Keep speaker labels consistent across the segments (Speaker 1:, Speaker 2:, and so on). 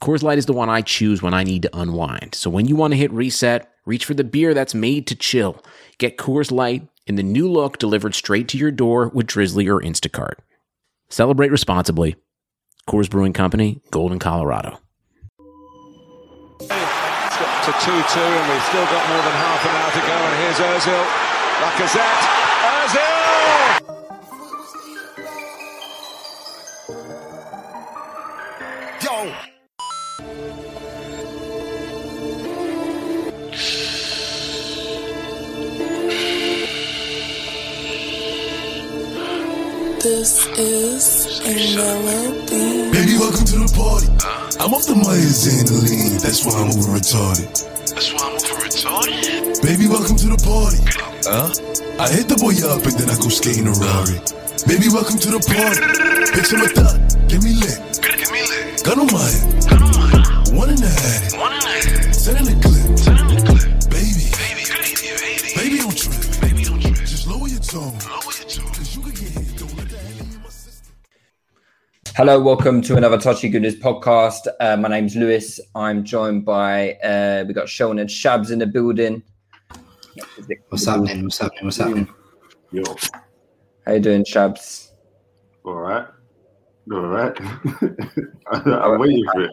Speaker 1: Coors Light is the one I choose when I need to unwind. So when you want to hit reset, reach for the beer that's made to chill. Get Coors Light in the new look delivered straight to your door with Drizzly or Instacart. Celebrate responsibly. Coors Brewing Company, Golden, Colorado.
Speaker 2: It's got to 2 2, and we've still got more than half an hour to go. And here's Ozil. Lacazette. Ozil!
Speaker 3: This is another thing.
Speaker 4: Baby, welcome to the party. I'm off the Myers and the lean. That's why I'm over retarded.
Speaker 5: That's why I'm over retarded.
Speaker 4: Baby, welcome to the party. Huh? I hit the boy up and then I go skating a Rari. Baby, welcome to the party. Picture my thought. Give me lit.
Speaker 5: Give me lit.
Speaker 4: Gun on my head.
Speaker 5: Gun on my head.
Speaker 4: One in the head.
Speaker 5: One in the head.
Speaker 4: Send in the
Speaker 6: Hello, welcome to another Touchy Gooners podcast. Uh, my name's Lewis. I'm joined by uh, we got Sean and Shabs in the building.
Speaker 7: What's happening? What's happening? What's happening?
Speaker 8: Yo,
Speaker 6: How you doing, Shabs?
Speaker 8: all right, all right. I'm waiting for it.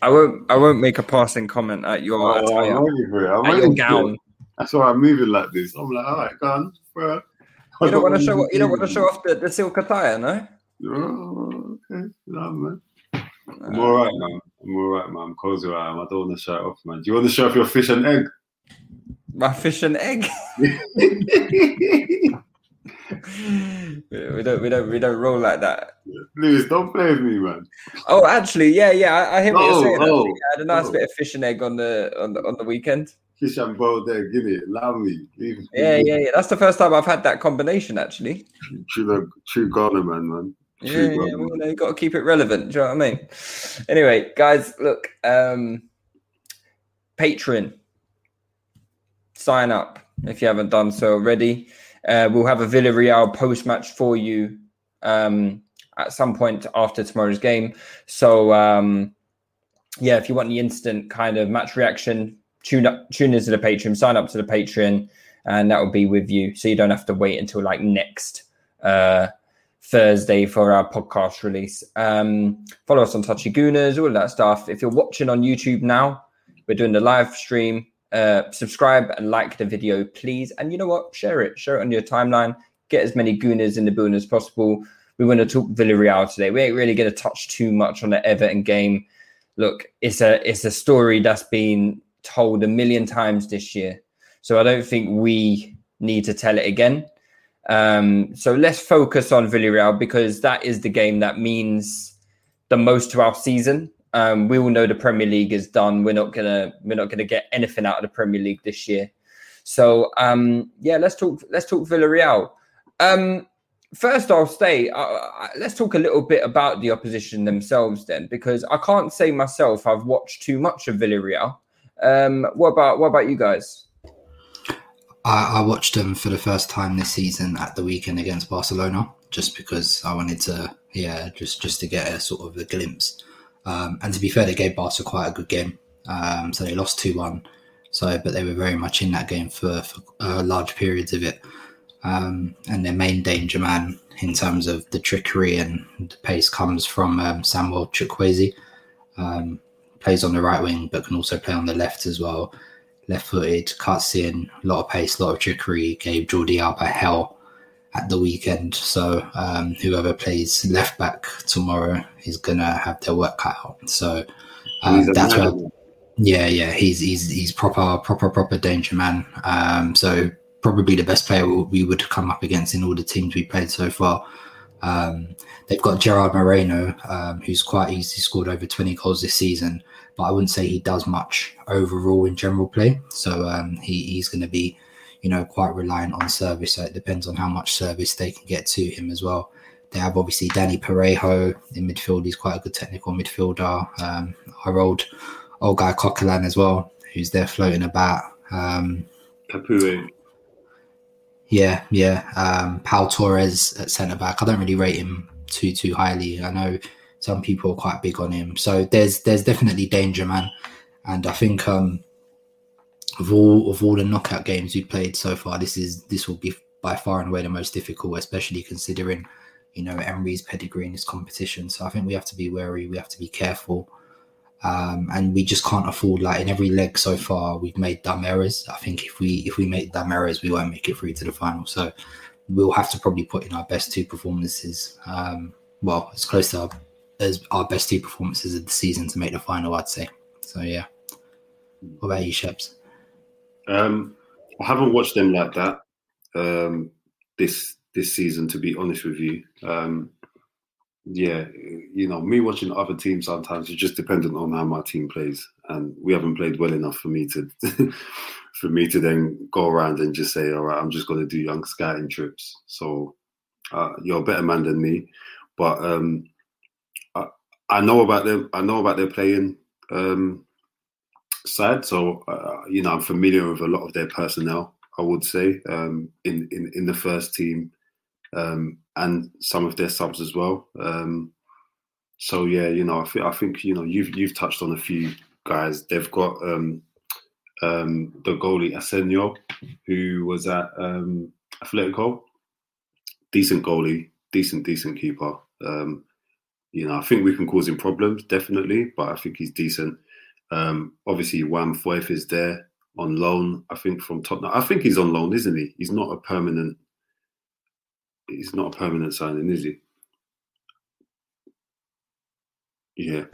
Speaker 6: I won't. I won't make a passing comment at your
Speaker 8: Oh, I'm waiting for it. I'm
Speaker 6: at your
Speaker 8: waiting for
Speaker 6: gown.
Speaker 8: it. That's why I'm moving like this. I'm like, all right, go on, bro.
Speaker 6: You don't want to show. You don't want to show off the, the silk attire, no?
Speaker 8: Oh, okay, no, man. I'm all right, man. I'm all right, man. I'm cozy. where I. I don't want to show it off, man. Do you want to show off your fish and egg?
Speaker 6: My fish and egg. we don't. We don't. We don't roll like that.
Speaker 8: Lewis, don't play with me, man.
Speaker 6: Oh, actually, yeah, yeah. I, I hear what
Speaker 8: Oh,
Speaker 6: you're saying. actually.
Speaker 8: oh,
Speaker 6: I had a nice
Speaker 8: oh.
Speaker 6: bit of fish and egg on the on the on the weekend.
Speaker 8: Fish and boiled egg, give it. Allow me. Leave,
Speaker 6: Yeah, yeah, yeah. That's the first time I've had that combination, actually.
Speaker 8: True, true Ghana, man, man.
Speaker 6: Yeah, yeah, well, you, know, you got to keep it relevant. Do you know what I mean? Anyway, guys, look, um, Patreon, sign up if you haven't done so already. Uh, we'll have a Villarreal post match for you um, at some point after tomorrow's game. So, um, yeah, if you want the instant kind of match reaction, tune up, tune into the Patreon, sign up to the Patreon, and that will be with you. So you don't have to wait until like next. Uh, Thursday for our podcast release. Um, follow us on Touchy Gooners, all that stuff. If you're watching on YouTube now, we're doing the live stream. Uh, subscribe and like the video, please. And you know what? Share it. Share it on your timeline. Get as many Gooners in the building as possible. We want to talk Villarreal today. We ain't really going to touch too much on the Everton game. Look, it's a it's a story that's been told a million times this year. So I don't think we need to tell it again. Um, so let's focus on Villarreal because that is the game that means the most to our season. Um, we all know the Premier League is done. We're not gonna we're not gonna get anything out of the Premier League this year. So um, yeah, let's talk let's talk Villarreal. Um, first, I'll stay. Uh, uh, let's talk a little bit about the opposition themselves then, because I can't say myself I've watched too much of Villarreal. Um, what about what about you guys?
Speaker 7: I, I watched them for the first time this season at the weekend against Barcelona, just because I wanted to, yeah, just just to get a sort of a glimpse. Um, and to be fair, they gave Barca quite a good game. Um, so they lost two one. So, but they were very much in that game for, for uh, large periods of it. Um, and their main danger man in terms of the trickery and the pace comes from um, Samuel Chukwueze. Um, plays on the right wing, but can also play on the left as well. Left footed, cuts in, a lot of pace, a lot of trickery. Gave Jordi Alba hell at the weekend. So um, whoever plays left back tomorrow is gonna have their work cut out. So um, that's where, yeah, yeah, he's he's he's proper, proper, proper danger man. Um, so probably the best player we would come up against in all the teams we played so far. Um, they've got Gerard Moreno, um, who's quite easy, scored over 20 goals this season, but I wouldn't say he does much overall in general play. So um, he, he's going to be, you know, quite reliant on service. So it depends on how much service they can get to him as well. They have obviously Dani Parejo in midfield. He's quite a good technical midfielder. Um, our old old guy Coquelin as well, who's there floating about. Um,
Speaker 8: Capoue.
Speaker 7: yeah, yeah. Um, Pau Torres at centre back. I don't really rate him too too highly. I know some people are quite big on him. So there's there's definitely danger, man. And I think um, of all of all the knockout games we've played so far, this is this will be by far and away the most difficult, especially considering you know Emery's pedigree in this competition. So I think we have to be wary. We have to be careful. Um, and we just can't afford like in every leg so far we've made dumb errors. I think if we if we make dumb errors, we won't make it through to the final. So we'll have to probably put in our best two performances. Um, well, as close to our, as our best two performances of the season to make the final, I'd say. So yeah. What about you, Shabs?
Speaker 8: Um, I haven't watched them like that um, this this season. To be honest with you, um, yeah, you know, me watching other teams sometimes is just dependent on how my team plays, and we haven't played well enough for me to for me to then go around and just say, all right, I'm just going to do young scouting trips. So uh, you're a better man than me, but um, I, know about them. I know about their playing um, side, so uh, you know I'm familiar with a lot of their personnel. I would say um, in, in in the first team um, and some of their subs as well. Um, so yeah, you know, I think I think you know you've you've touched on a few guys. They've got um, um, the goalie Asenjo, who was at um, Atletico, decent goalie, decent decent keeper. Um, you know, I think we can cause him problems definitely, but I think he's decent. Um, obviously, Juan Foyth is there on loan. I think from Tottenham. I think he's on loan, isn't he? He's not a permanent he's not a permanent signing, is he? Yeah.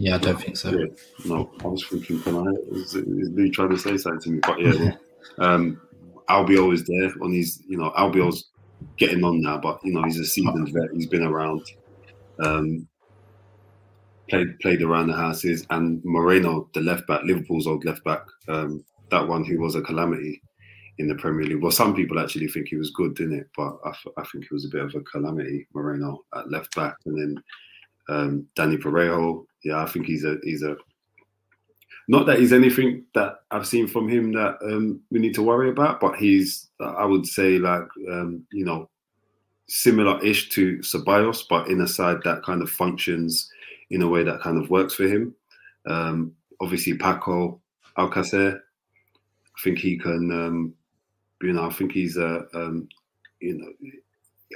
Speaker 7: Yeah, I don't think so.
Speaker 8: Yeah. No, I was thinking, can I? Is, is Lee trying to say something to me? But yeah, um, Albiol is there on his. You know, Albiol's getting on now, but you know, he's a seasoned vet. He's been around. Um, played played around the houses, and Moreno, the left back, Liverpool's old left back, um, that one who was a calamity in the Premier League. Well, some people actually think he was good, didn't it? But I, I think he was a bit of a calamity, Moreno at left back, and then um, Dani Parejo. Yeah, I think he's a he's a. Not that he's anything that I've seen from him that um, we need to worry about, but he's I would say like um, you know similar-ish to Ceballos, but in a side that kind of functions in a way that kind of works for him. Um, obviously, Paco Alcacer, I think he can um, you know, I think he's a, um, you know,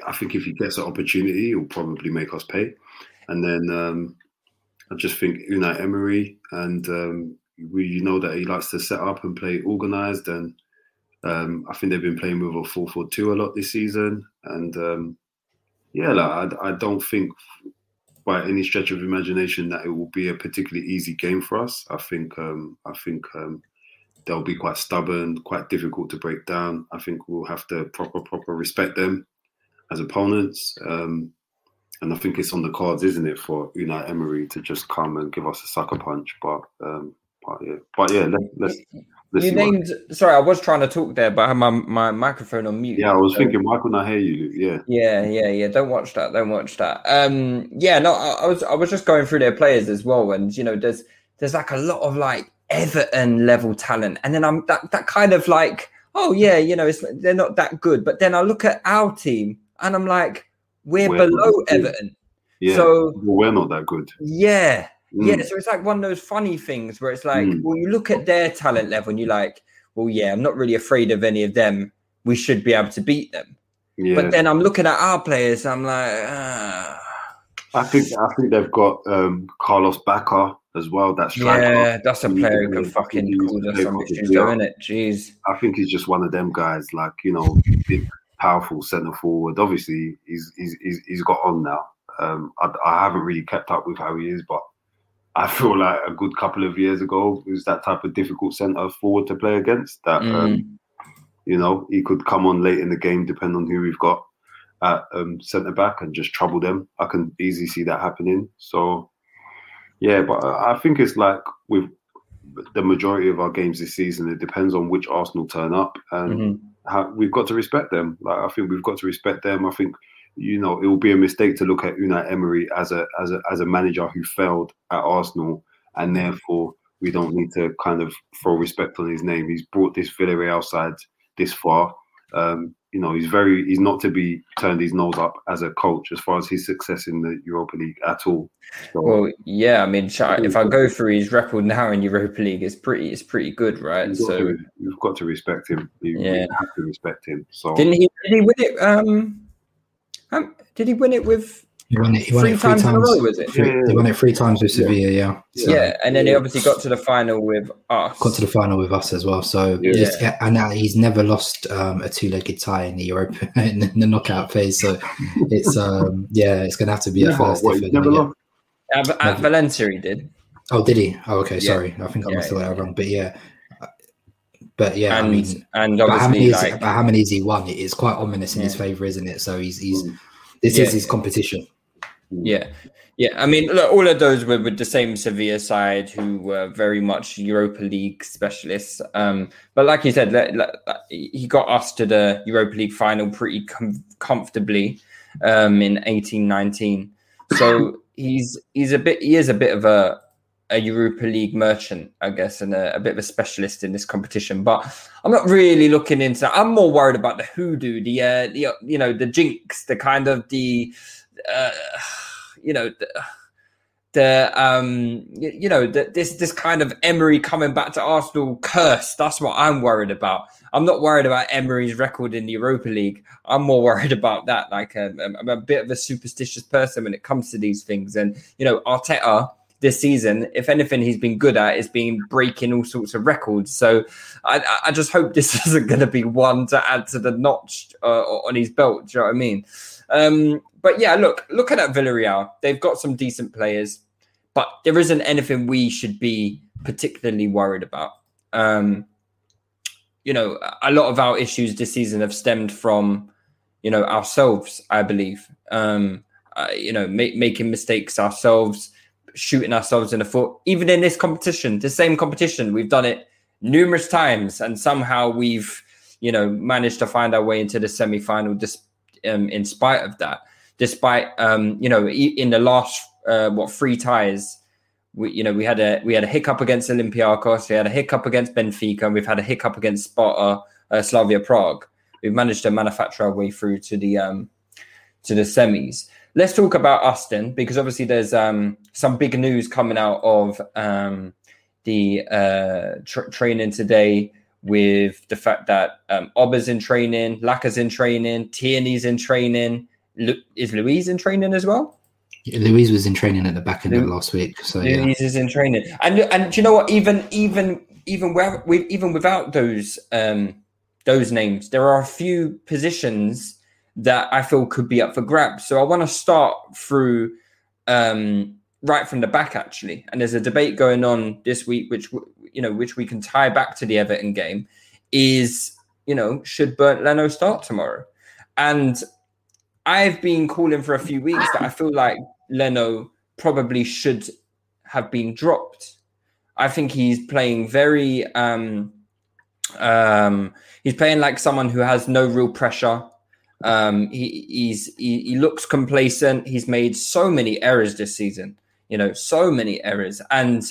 Speaker 8: I think if he gets an opportunity, he'll probably make us pay. And then um, I just think Unai Emery, and um, we you know that he likes to set up and play organised, and um, I think they've been playing with a four four two a lot this season. And um, yeah, like, I, I don't think by any stretch of imagination that it will be a particularly easy game for us. I think um, I think um, they'll be quite stubborn, quite difficult to break down. I think we'll have to proper, proper respect them as opponents. Um, and I think it's on the cards, isn't it, for Unai Emery to just come and give us a sucker punch? But, um, but yeah, but yeah, let, let's
Speaker 6: you named. Sorry, I was trying to talk there, but I had my, my microphone on mute.
Speaker 8: yeah, I was
Speaker 6: So-
Speaker 8: thinking, why couldn't I hear you? Yeah,
Speaker 6: Yeah, yeah, yeah. Don't watch that. Don't watch that. Um, yeah, no, I, I was I was just going through their players as well, and you know, there's there's like a lot of like Everton level talent, and then I'm that that kind of like, oh yeah, you know, it's they're not that good, but then I look at our team and I'm like, we're
Speaker 8: We're
Speaker 6: below. Everton.
Speaker 8: yeah.
Speaker 6: So-
Speaker 8: well, we're not that good.
Speaker 6: Yeah,
Speaker 8: Mm.
Speaker 6: yeah. So it's like one of those funny things where it's like,
Speaker 8: Mm.
Speaker 6: well, you look at their talent level and you're like, well, yeah, I'm not really afraid of any of them. We should be able to beat them.
Speaker 8: yeah.
Speaker 6: But then I'm looking at our players, I'm like, ah.
Speaker 8: I think I think they've got um, Carlos Bacca as well. That's
Speaker 6: yeah, that's a player who can fucking cause us
Speaker 8: play
Speaker 6: some
Speaker 8: for
Speaker 6: issues,
Speaker 8: Sevilla.
Speaker 6: though, innit? Jeez.
Speaker 8: I think he's just one of them guys, like you know, big, powerful centre forward. Obviously, he's he's he's, he's got on now. Um, I, I haven't really kept up with how he is, but I feel like a good couple of years ago, was that type of difficult centre forward to play against. That um,
Speaker 6: Mm.
Speaker 8: you know he could come on late in the game, depending on who we've got. at um, centre back and just trouble them. I can easily see that happening. So, yeah, but I think it's like with the majority of our games this season, it depends on which Arsenal turn up, and
Speaker 6: Mhm.
Speaker 8: how, we've got to respect them. Like I think we've got to respect them. I think you know it will be a mistake to look at Unai Emery as a as a as a manager who failed at Arsenal, and therefore we don't need to kind of throw respect on his name. He's brought this Villarreal side this far. Um, you know, he's very he's not to be turned his nose up as a coach as far as his success in the Europa League at all. So,
Speaker 6: Well, yeah, I mean, if I go through his record now in Europa League, it's pretty, it's pretty good, right?
Speaker 8: you've,
Speaker 6: So,
Speaker 8: to, you've got to respect him. You, you
Speaker 6: Yeah.
Speaker 8: have to respect him. So
Speaker 6: didn't he? Did he win it? Um, um, did he win it with?
Speaker 7: He won it. He won
Speaker 6: Three
Speaker 7: it three
Speaker 6: times
Speaker 7: times.
Speaker 6: in a row, was it?
Speaker 7: Three- He won it three times with Sevilla. Yeah. So
Speaker 6: yeah, and then he obviously got to the final with us.
Speaker 7: Got to the final with us as well. So
Speaker 8: Yeah.
Speaker 7: just- yeah, and now he's never lost um, a two-legged tie in the Europa in the knockout phase. So it's um, yeah, it's gonna have to be a
Speaker 8: Never,
Speaker 7: first.
Speaker 8: what,
Speaker 7: if
Speaker 8: never lost.
Speaker 6: At, at Valencia, he did.
Speaker 7: Oh, did he? Oh, okay.
Speaker 6: Yeah.
Speaker 7: Sorry, I think I must have got
Speaker 6: yeah,
Speaker 7: that wrong. But yeah, but yeah,
Speaker 6: and
Speaker 7: I mean,
Speaker 6: and
Speaker 7: but how many
Speaker 6: obviously,
Speaker 7: is but how many has he won? It is quite ominous in his favour, isn't it? So he's he's this
Speaker 6: Yeah.
Speaker 7: is his competition.
Speaker 6: Yeah, yeah. I mean, look, all of those were with the same Sevilla side, who were very much Europa League specialists. Um, but like you said, he got us to the Europa League final pretty com- comfortably um, in eighteen nineteen. So he's he's a bit he is a bit of a a Europa League merchant, I guess, and a, a bit of a specialist in this competition. But I'm not really looking into. That. I'm more worried about the hoodoo, the uh, the you know the jinx, the kind of the uh, you know the, the um you, you know the, this this kind of Emery coming back to Arsenal curse. That's what I'm worried about. I'm not worried about Emery's record in the Europa League. I'm more worried about that. Like um, I'm a bit of a superstitious person when it comes to these things. And you know Arteta this season, if anything, he's been good at is being breaking all sorts of records. So I, I- just hope this isn't going to be one to add to the notch uh, on his belt. Do you know what I mean? Um, but yeah, look, looking at Villarreal, they've got some decent players, but there isn't anything we should be particularly worried about. Um, you know, a lot of our issues this season have stemmed from, you know, ourselves. I believe, um, uh, you know, ma- making mistakes ourselves, shooting ourselves in the foot. Even in this competition, the same competition, we've done it numerous times, and somehow we've, you know, managed to find our way into the semi-final. Dis- um, in spite of that, despite um, you know, in the last uh, what three ties, we you know we had a we had a hiccup against Olympiacos, we had a hiccup against Benfica, and we've had a hiccup against Sparta, uh, Slavia Prague. We've managed to manufacture our way through to the um, to the semis. Let's talk about Austin because obviously there's um, some big news coming out of um, the uh, tr- training today with the fact that um, Oba's in training, Laka's in training, Tierney's in training. Lu- is Luiz in training as well?
Speaker 7: Luiz was in training at the back end of last week. So yeah.
Speaker 6: Luiz is in training, and and do you know what? Even even even where even without those um those names, there are a few positions that I feel could be up for grabs. So I want to start through um right from the back actually, and there's a debate going on this week, which you know which we can tie back to the Everton game. Is you know should Bernd Leno start tomorrow? And I've been calling for a few weeks that I feel like Leno probably should have been dropped. I think he's playing very um um he's playing like someone who has no real pressure. Um he he's he, he looks complacent. He's made so many errors this season, you know, so many errors. And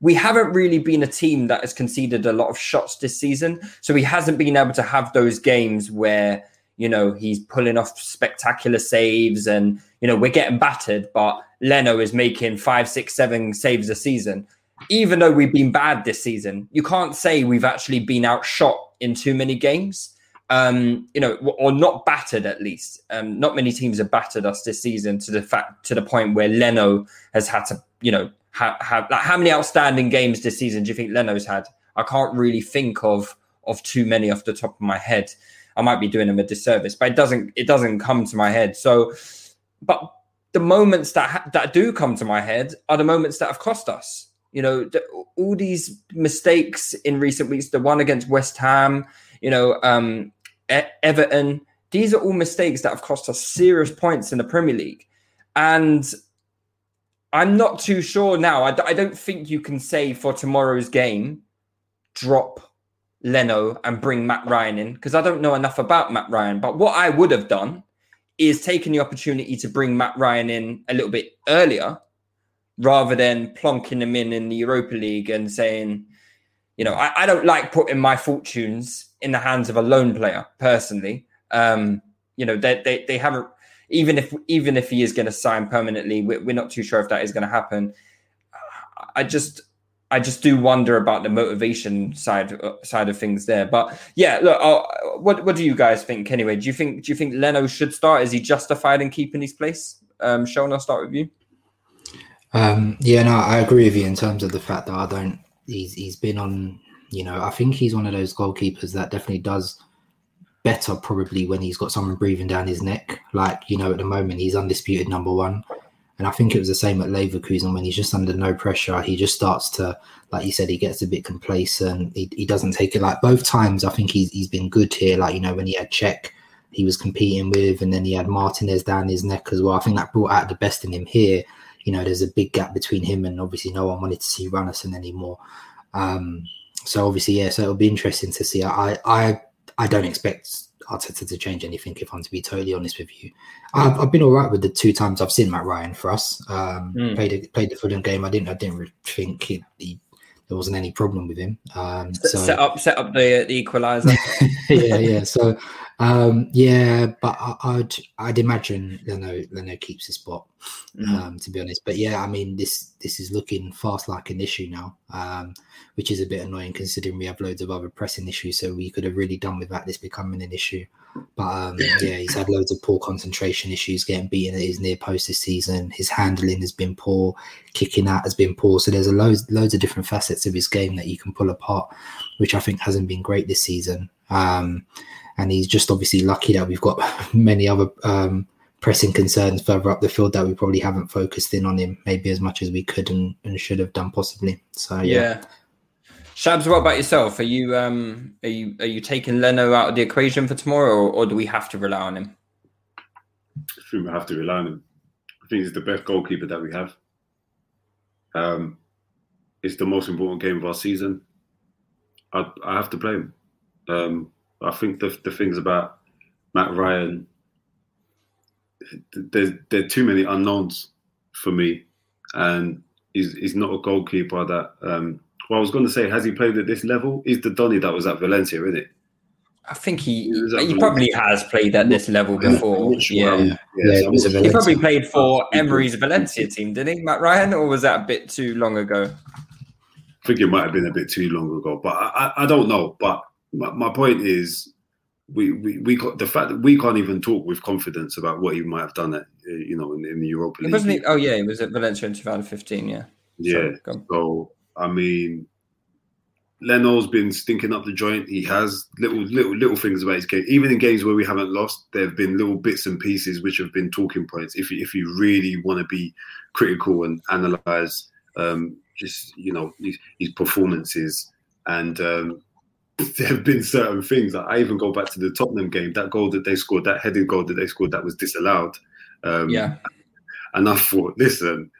Speaker 6: we haven't really been a team that has conceded a lot of shots this season. So he hasn't been able to have those games where you know he's pulling off spectacular saves and you know we're getting battered but leno is making five six seven saves a season even though we've been bad this season you can't say we've actually been outshot in too many games um you know or not battered at least um not many teams have battered us this season to the fact to the point where leno has had to you know have, have like how many outstanding games this season do you think leno's had i can't really think of of too many off the top of my head I might be doing him a disservice, but it doesn't it doesn't come to my head. So, but the moments that ha- that do come to my head are the moments that have cost us. You know, the, all these mistakes in recent weeks. The one against West Ham, you know, um, Everton. these are all mistakes that have cost us serious points in the Premier League. And I'm not too sure now. I, don't think you can say for tomorrow's game, drop Leno and bring Mat Ryan in because I don't know enough about Mat Ryan. But what I would have done is taken the opportunity to bring Mat Ryan in a little bit earlier rather than plonking him in in the Europa League and saying, you know, I, I don't like putting my fortunes in the hands of a lone player personally. Um, you know, they, they, they haven't, even if even if he is going to sign permanently, we're, we're not too sure if that is going to happen. I just I just do wonder about the motivation side uh, side of things there. But yeah, look, uh, what what do you guys think anyway? Do you think do you think Leno should start? Is he justified in keeping his place? Um, Sean, I'll start with you.
Speaker 7: Um, yeah, no, I agree with you in terms of the fact that I don't. He's he's been on. You know, I think he's one of those goalkeepers that definitely does better probably when he's got someone breathing down his neck. Like you know, at the moment he's undisputed number one, and I think it was the same at Leverkusen when he's just under no pressure. He just starts to, like you said, he gets a bit complacent. He, he doesn't take it like both times. I think he's he's been good here. Like you know when he had Cech, he was competing with, and then he had Martinez down his neck as well. I think that brought out the best in him here. You know, there's a big gap between him and obviously no one wanted to see Runarsson anymore. Um, so obviously, yeah. So it'll be interesting to see. I I I don't expect Arteta to change anything. If I'm to be totally honest with you, I've, I've been all right with the two times I've seen Mat Ryan for us. Um,
Speaker 6: Mm.
Speaker 7: Played a, played the Fulham game. I didn't I didn't really think he, he, there wasn't any problem with him. Um, so
Speaker 6: set up set up the the equalizer.
Speaker 7: yeah, yeah. So, um, yeah, but I, I'd I'd imagine Leno Leno keeps his spot.
Speaker 6: Mhm.
Speaker 7: Um, to be honest, but yeah, I mean this this is looking fast like an issue now, um, which is a bit annoying considering we have loads of other pressing issues. So we could have really done without this becoming an issue. But um, yeah, he's had loads of poor concentration issues, getting beaten at his near post this season. His handling has been poor, kicking out has been poor. So there's a loads loads of different facets of his game that you can pull apart, which I think hasn't been great this season. Um, and he's just obviously lucky that we've got many other um, pressing concerns further up the field that we probably haven't focused in on him maybe as much as we could and, and should have done possibly. So yeah.
Speaker 6: yeah. Shabs, what about yourself? Are you um are you are you taking Leno out of the equation for tomorrow, or, or do we have to rely on him?
Speaker 8: I think we have to rely on him. I think he's the best goalkeeper that we have. Um, it's the most important game of our season. I, I have to play him. Um, I think the the things about Mat Ryan, th- there's there are too many unknowns for me, and he's he's not a goalkeeper that. Um, well, I was going to say, has he played at this level? Is the Donny that was at Valencia, isn't it?
Speaker 6: I think he
Speaker 8: He
Speaker 6: he probably has played at this level before. Yeah.
Speaker 7: Yeah, yeah,
Speaker 8: so
Speaker 7: it was
Speaker 8: I'm
Speaker 7: a
Speaker 8: not
Speaker 6: He probably played for Emery's Valencia team, didn't he, Mat Ryan, or was that a bit too long ago?
Speaker 8: I think it might have been a bit too long ago, but I, I, I don't know. But my, my point is, we, we, we got the fact that we can't even talk with confidence about what he might have done at uh, you know in, in the Europa League.
Speaker 6: wasn't. He, oh yeah, it was at Valencia in 2015. Yeah.
Speaker 8: yeah.
Speaker 6: Sorry.
Speaker 8: So I mean, Leno's been stinking up the joint. He has little little little things about his game. Even in games where we haven't lost, there have been little bits and pieces which have been talking points. If you, if you really want to be critical and analyze, um, just you know his, his performances and. Um, there have been certain things. Like I even go back to the Tottenham game. That goal that they scored, that headed goal that they scored, that was disallowed. Um,
Speaker 6: Yeah.
Speaker 8: and I thought, listen,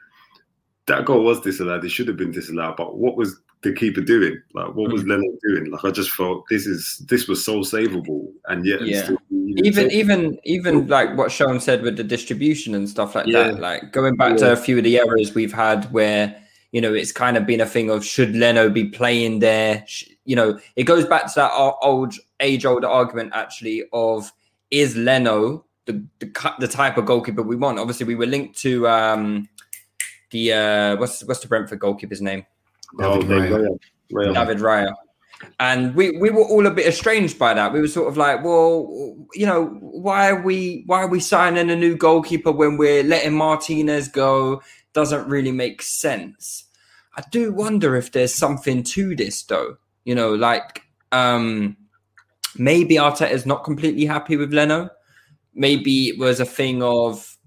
Speaker 8: that goal was disallowed. It should have been disallowed. But what was the keeper doing? Like, what
Speaker 6: Mm.
Speaker 8: was Leno doing? Like, I just felt this is this was so savable, and yet
Speaker 6: Yeah.
Speaker 8: still,
Speaker 6: even even even like what Sean said with the distribution and stuff like
Speaker 8: Yeah.
Speaker 6: that. Like going back
Speaker 8: Yeah.
Speaker 6: to a few of the errors we've had where you know it's kind of been a thing of should Leno be playing there? You know, it goes back to that old age old argument actually of is Leno the the, the type of goalkeeper we want? Obviously, we were linked to um the uh what's what's the Brentford goalkeeper's name?
Speaker 8: Oh,
Speaker 7: David
Speaker 8: David
Speaker 7: Raya.
Speaker 8: Raya. Raya.
Speaker 6: David Raya. And we, we were all a bit estranged by that. We were sort of like, well, you know, why are we why are we signing a new goalkeeper when we're letting Martinez go? Doesn't really make sense. I do wonder if there's something to this though. You know, like um maybe Arteta's not completely happy with Leno. Maybe it was a thing of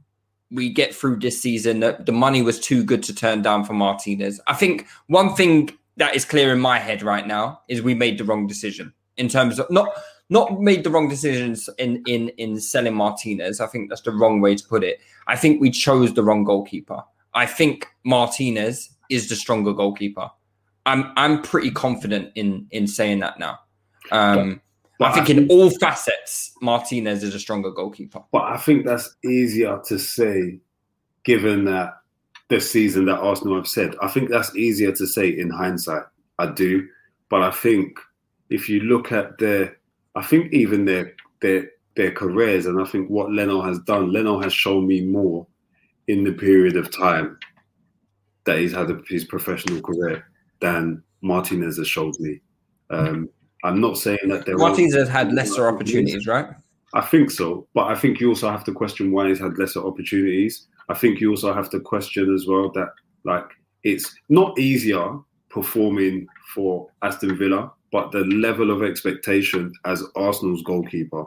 Speaker 6: we get through this season that the money was too good to turn down for Martinez. I think one thing that is clear in my head right now is we made the wrong decision in terms of not not made the wrong decisions in in in selling Martinez. I think that's the wrong way to put it. I think we chose the wrong goalkeeper. I think Martinez is the stronger goalkeeper. I'm I'm pretty confident in in saying that now. Um,
Speaker 8: But
Speaker 6: I think
Speaker 8: I
Speaker 6: in
Speaker 8: think-
Speaker 6: all facets, Martinez is a stronger goalkeeper.
Speaker 8: But I think that's easier to say, given that the season that Arsenal have said. I think that's easier to say in hindsight. I do, but I think if you look at their, I think even their their their careers, and I think what Leno has done, Leno has shown me more in the period of time that he's had his professional career than Martinez has showed me. Um, I'm not saying that there
Speaker 6: Martinez has had lesser opportunities, right?
Speaker 8: I think so, but I think you also have to question why he's had lesser opportunities. I think you also have to question as well that like it's not easier performing for Aston Villa, but the level of expectation as Arsenal's goalkeeper,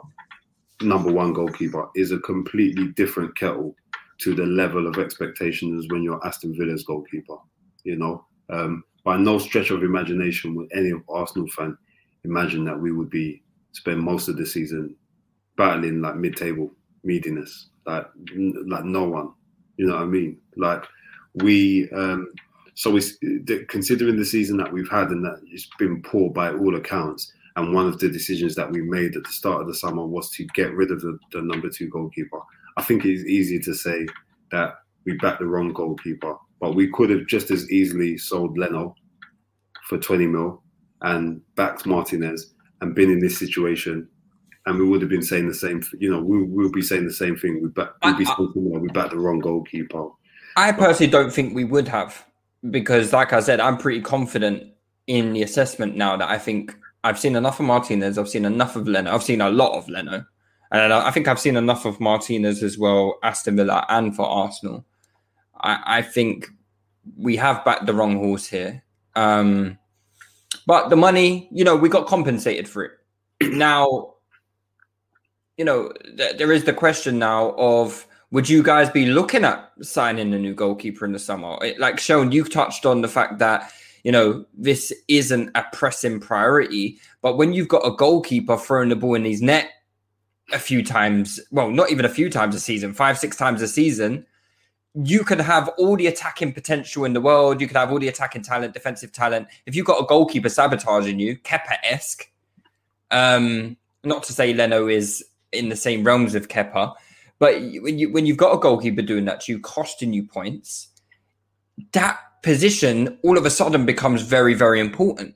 Speaker 8: number one goalkeeper, is a completely different kettle to the level of expectations when you're Aston Villa's goalkeeper. You know, um, by no stretch of imagination would any Arsenal fan imagine that we would be spend most of the season battling like mid-table meatiness, like n- like no one. You know what I mean? Like we, um, so we considering the season that we've had and that it's been poor by all accounts. And one of the decisions that we made at the start of the summer was to get rid of the, the number two goalkeeper. I think it's easy to say that we backed the wrong goalkeeper, but we could have just as easily sold Leno for 20 mil and backed Martinez and been in this situation and we would have been saying the same. You know, we will be saying the same thing. We back, we'd be
Speaker 6: I- I-
Speaker 8: we backed the wrong goalkeeper.
Speaker 6: I personally don't think we would have because, like I said, I'm pretty confident in the assessment now that I think I've seen enough of Martinez, I've seen enough of Leno, I've seen a lot of Leno, and I think I've seen enough of Martinez as well, Aston Villa, and for Arsenal. I, I think we have backed the wrong horse here. Um, but the money, you know, we got compensated for it. now, you know, th- there is the question now of would you guys be looking at signing a new goalkeeper in the summer? It- Like Sean, you touched on the fact that you know this isn't a pressing priority, but when you've got a goalkeeper throwing the ball in his net a few times, well, not even a few times a season, five, six times a season, you could have all the attacking potential in the world. You could have all the attacking talent, defensive talent. If you've got a goalkeeper sabotaging you, Kepa esque. Um, not to say Leno is in the same realms of Kepa, but when you when you've got a goalkeeper doing that to you, costing you points, that position all of a sudden becomes very very important.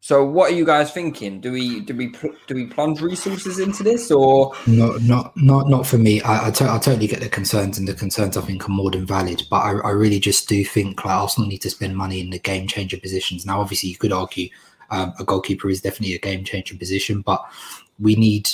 Speaker 6: So, what are you guys thinking? Do we do we do we plunge resources into this, or
Speaker 7: No, not not not for me. I I, to- I totally get the concerns, and the concerns I think are more than valid. But I, I really just do think like Arsenal need to spend money in the game changer positions. Now, obviously, you could argue um, a goalkeeper is definitely a game changer position, but we need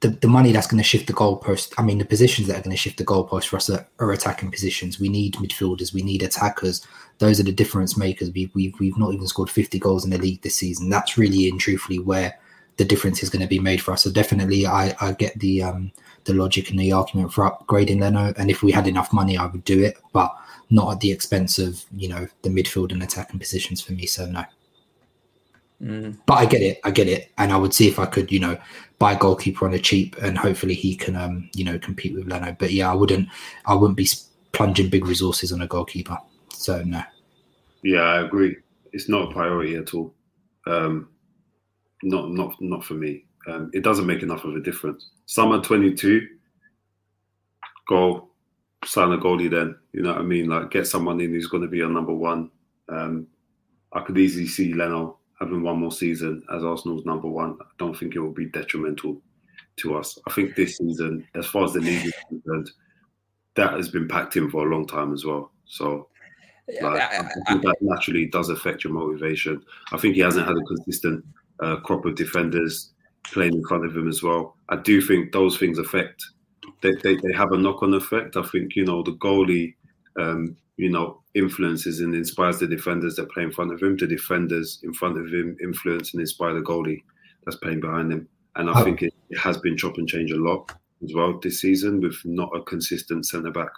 Speaker 7: the, the money that's going to shift the goalpost. I mean, the positions that are going to shift the goalpost for us are, are attacking positions. We need midfielders. We need attackers. Those are the difference makers. We, we, we've not even scored 50 goals in the league this season. That's really and truthfully where the difference is going to be made for us. So definitely, I, I get the um, the logic and the argument for upgrading Leno. And if we had enough money, I would do it, but not at the expense of you know the midfield and attacking positions for me. So no. But I get it. I get it, and I would see if I could, you know, buy a goalkeeper on a cheap, and hopefully he can, um, you know, compete with Leno. But yeah, I wouldn't. I wouldn't be plunging big resources on a goalkeeper. So no.
Speaker 8: Yeah, I agree. It's not a priority at all. Um, not not not for me. Um, it doesn't make enough of a difference. Summer twenty two, go sign a goalie. Then you know what I mean. Like get someone in who's going to be a number one. Um, I could easily see Leno having one more season as Arsenal's number one. I don't think it will be detrimental to us. I think this season, as far as the league is concerned, that has been packed in for a long time as well. So like, I think that naturally does affect your motivation. I think he hasn't had a consistent uh, crop of defenders playing in front of him as well. I do think those things affect. They, they, they have a knock on effect. I think you know the goalie, um, you know, influences and inspires the defenders that play in front of him. The defenders in front of him influence and inspire the goalie that's playing behind him. And I
Speaker 7: Oh.
Speaker 8: think it, it has been chop and change a lot as well this season with not a consistent centre back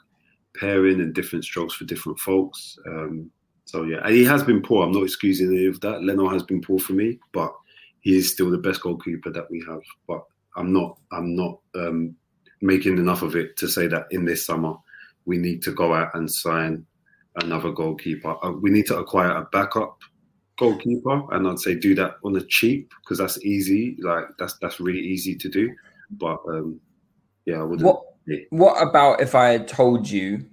Speaker 8: pairing and different strokes for different folks. Um, so yeah, and he has been poor. I'm not excusing any of that. Leno has been poor for me, but he is still the best goalkeeper that we have. But I'm not I'm not um, making enough of it to say that in this summer we need to go out and sign another goalkeeper. Uh, we need to acquire a backup goalkeeper, and I'd say do that on the cheap because that's easy. Like that's that's really easy to do. But um, yeah, I wouldn't.
Speaker 6: What What about if I had told you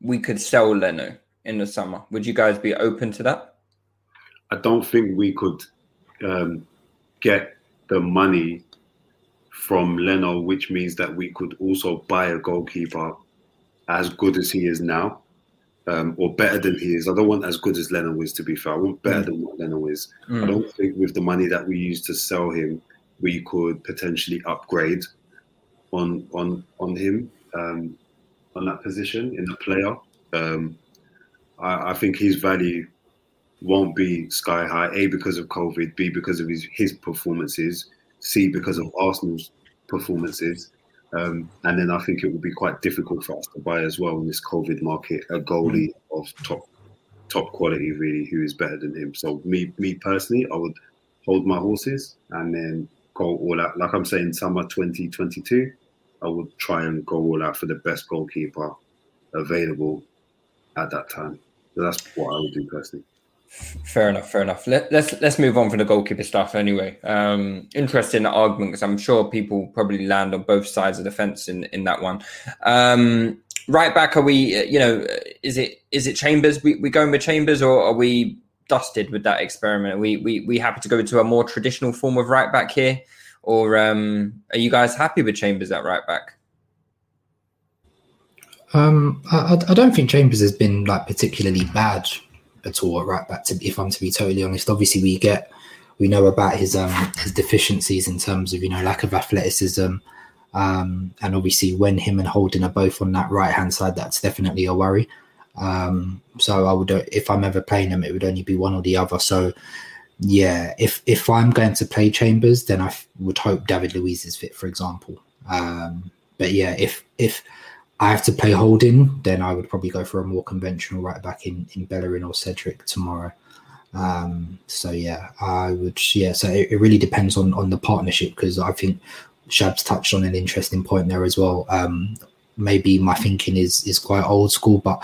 Speaker 6: we could sell Leno in the summer? Would you guys be open to that?
Speaker 8: I don't think we could um, get the money from Leno, which means that we could also buy a goalkeeper as good as he is now, um, or better than he is. I don't want as good as Leno is, to be fair. I want better than what Leno is.
Speaker 6: Mm.
Speaker 8: I don't think with the money that we use to sell him, we could potentially upgrade on on on him um, on that position in the player. Um, I, I think his value won't be sky high. A because of COVID. B because of his his performances. C because of Arsenal's performances. Um, and then I think it will be quite difficult for us to buy as well in this COVID market a goalie of top top quality, really, who is better than him. So me me personally, I would hold my horses and then go all out. Like I'm saying, summer 2022, I would try and go all out for the best goalkeeper available at that time. So that's what I would do personally.
Speaker 6: Fair enough, fair enough. Let, let's let's move on from the goalkeeper stuff anyway. Um, interesting argument because I'm sure people probably land on both sides of the fence in in that one. Um, right back, are we? You know, is it is it Chambers? We we going with Chambers, or are we dusted with that experiment? Are we we we happy to go to a more traditional form of right back here, or um, are you guys happy with Chambers at right back?
Speaker 7: Um, I, I- don't think Chambers has been like particularly bad at all at right back. To if I'm to be totally honest, obviously we get we know about his um his deficiencies in terms of you know lack of athleticism, um, and obviously when him and Holding are both on that right hand side, that's definitely a worry. Um, so I would if I'm ever playing them, it would only be one or the other. So yeah, if if I'm going to play Chambers, then I f- would hope David Luiz is fit, for example. Um, but yeah, if if I have to play holding, then I would probably go for a more conventional right back in in Bellerin or Cedric tomorrow. Um, so yeah, I would yeah. So it, it really depends on on the partnership because I think Shabs touched on an interesting point there as well. Um, maybe my thinking is is quite old school, but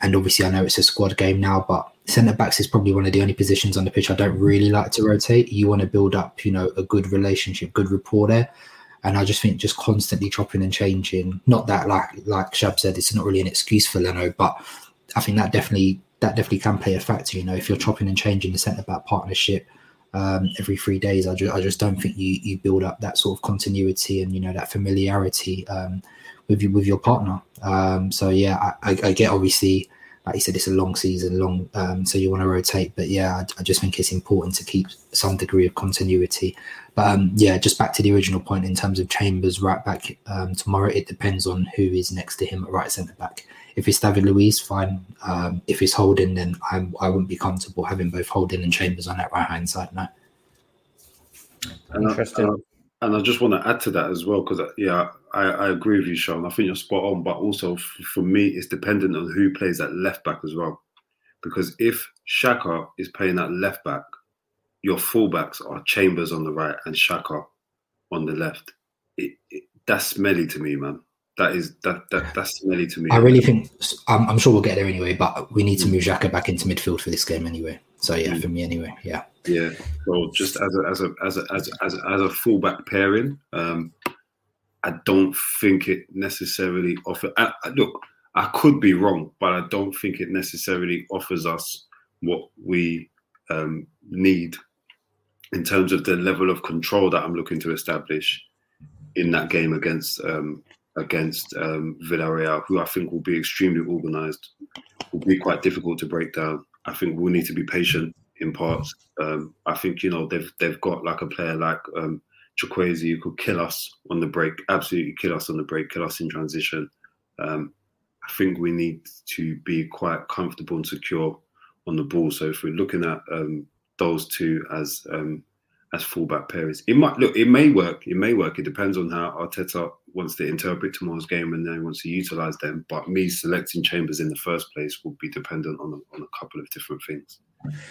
Speaker 7: and obviously I know it's a squad game now, but centre backs is probably one of the only positions on the pitch I don't really like to rotate. You want to build up, you know, a good relationship, good rapport there. And I just think just constantly chopping and changing, not that like like Shab said, it's not really an excuse for Leno, but I think that definitely that definitely can play a factor. You know, if you're chopping and changing the centre back partnership um, every three days, I just I just don't think you you build up that sort of continuity and you know that familiarity um, with you with your partner. Um, so yeah, I, I, I get obviously like you said, it's a long season, long, um, so you want to rotate. But yeah, I, I just think it's important to keep some degree of continuity. But um, yeah, just back to the original point in terms of Chambers right back um, tomorrow. It depends on who is next to him at right centre back. If it's David Luiz, fine. Um, if it's Holding, then I'm, I wouldn't be comfortable having both Holding and Chambers on that right hand side. No.
Speaker 8: And I-
Speaker 6: Interesting.
Speaker 8: And I, just want to add to that as well because uh, yeah, I, I agree with you, Sean. I think you're spot on, but also f- for me, it's dependent on who plays at left back as well. Because if Xhaka is playing at left back, your fullbacks are Chambers on the right and Xhaka on the left. It, it, that's smelly to me, man. That is that that that's smelly to me.
Speaker 7: I really think I'm, I'm sure we'll get there anyway, but we need to mm. move Xhaka back into midfield for this game anyway. So yeah, for me anyway, yeah.
Speaker 8: Yeah. So just as a as a as a as a, as a, as a fullback pairing, um, I don't think it necessarily offer. I, I- look, I could be wrong, but I don't think it necessarily offers us what we um, need in terms of the level of control that I'm looking to establish in that game against um, against um, Villarreal, who I think will be extremely organised, will be quite difficult to break down. I think we'll need to be patient in parts. Um, I think you know they've they've got like a player like um, Chukwueze who could kill us on the break, absolutely kill us on the break, kill us in transition. Um, I think we need to be quite comfortable and secure on the ball. So if we're looking at um, those two as um, as fullback pairs, it might look, it may work, it may work. It depends on how Arteta wants to interpret tomorrow's game and then wants to utilize them. But me selecting Chambers in the first place will be dependent on a, on a couple of different things.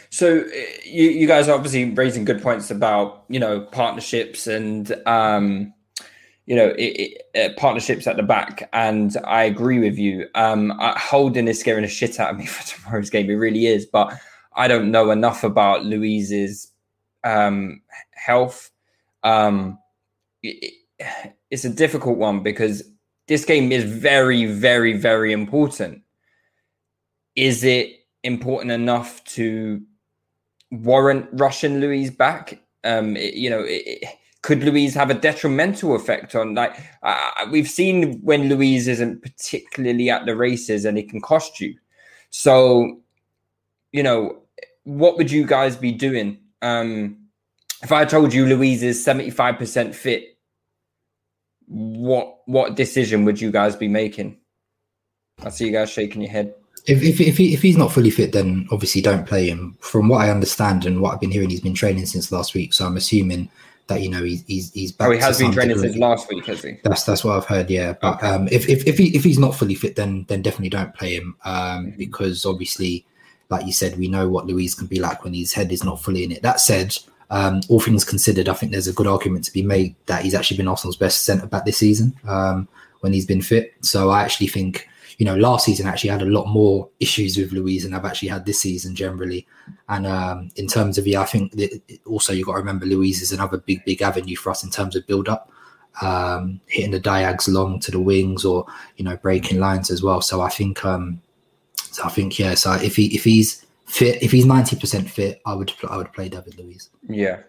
Speaker 6: So uh, you you guys are obviously raising good points about you know partnerships and um, you know it, it, uh, partnerships at the back, and I agree with you. Um, uh, Holding is scaring the shit out of me for tomorrow's game. It really is, but I don't know enough about Luiz's um, health. Um, it, it's a difficult one because this game is very, very, very important. Is it important enough to warrant Russian Luiz back? Um, it- you know, it, could Luiz have a detrimental effect on like uh, we've seen when Luiz isn't particularly at the races and it can cost you. So, you know, what would you guys be doing? Um, if I told you Luiz is seventy five percent fit, what what decision would you guys be making? I see you guys shaking your head.
Speaker 7: If if if, he, if he's not fully fit, then obviously don't play him. From what I understand and what I've been hearing, he's been training since last week. So I'm assuming that you know he's he's, he's back.
Speaker 6: Oh, he has been training
Speaker 7: degree.
Speaker 6: since last week, has he?
Speaker 7: That's that's what I've heard. Yeah, but um, if if if, he, if he's not fully fit, then then definitely don't play him. Um, because obviously, like you said, we know what Luiz can be like when his head is not fully in it. That said, um, all things considered, I think there's a good argument to be made that he's actually been Arsenal's best centre back this season um, when he's been fit. So I actually think. You know, last season I actually had a lot more issues with Luiz than I've actually had this season generally. And um, in terms of, yeah, I think also you've got to remember Luiz is another big, big avenue for us in terms of build up um, hitting the diags long to the wings or you know breaking lines as well. So I think um, so I think yeah. So if he if he's fit, if he's ninety percent fit, I would I would play David Luiz.
Speaker 6: Yeah.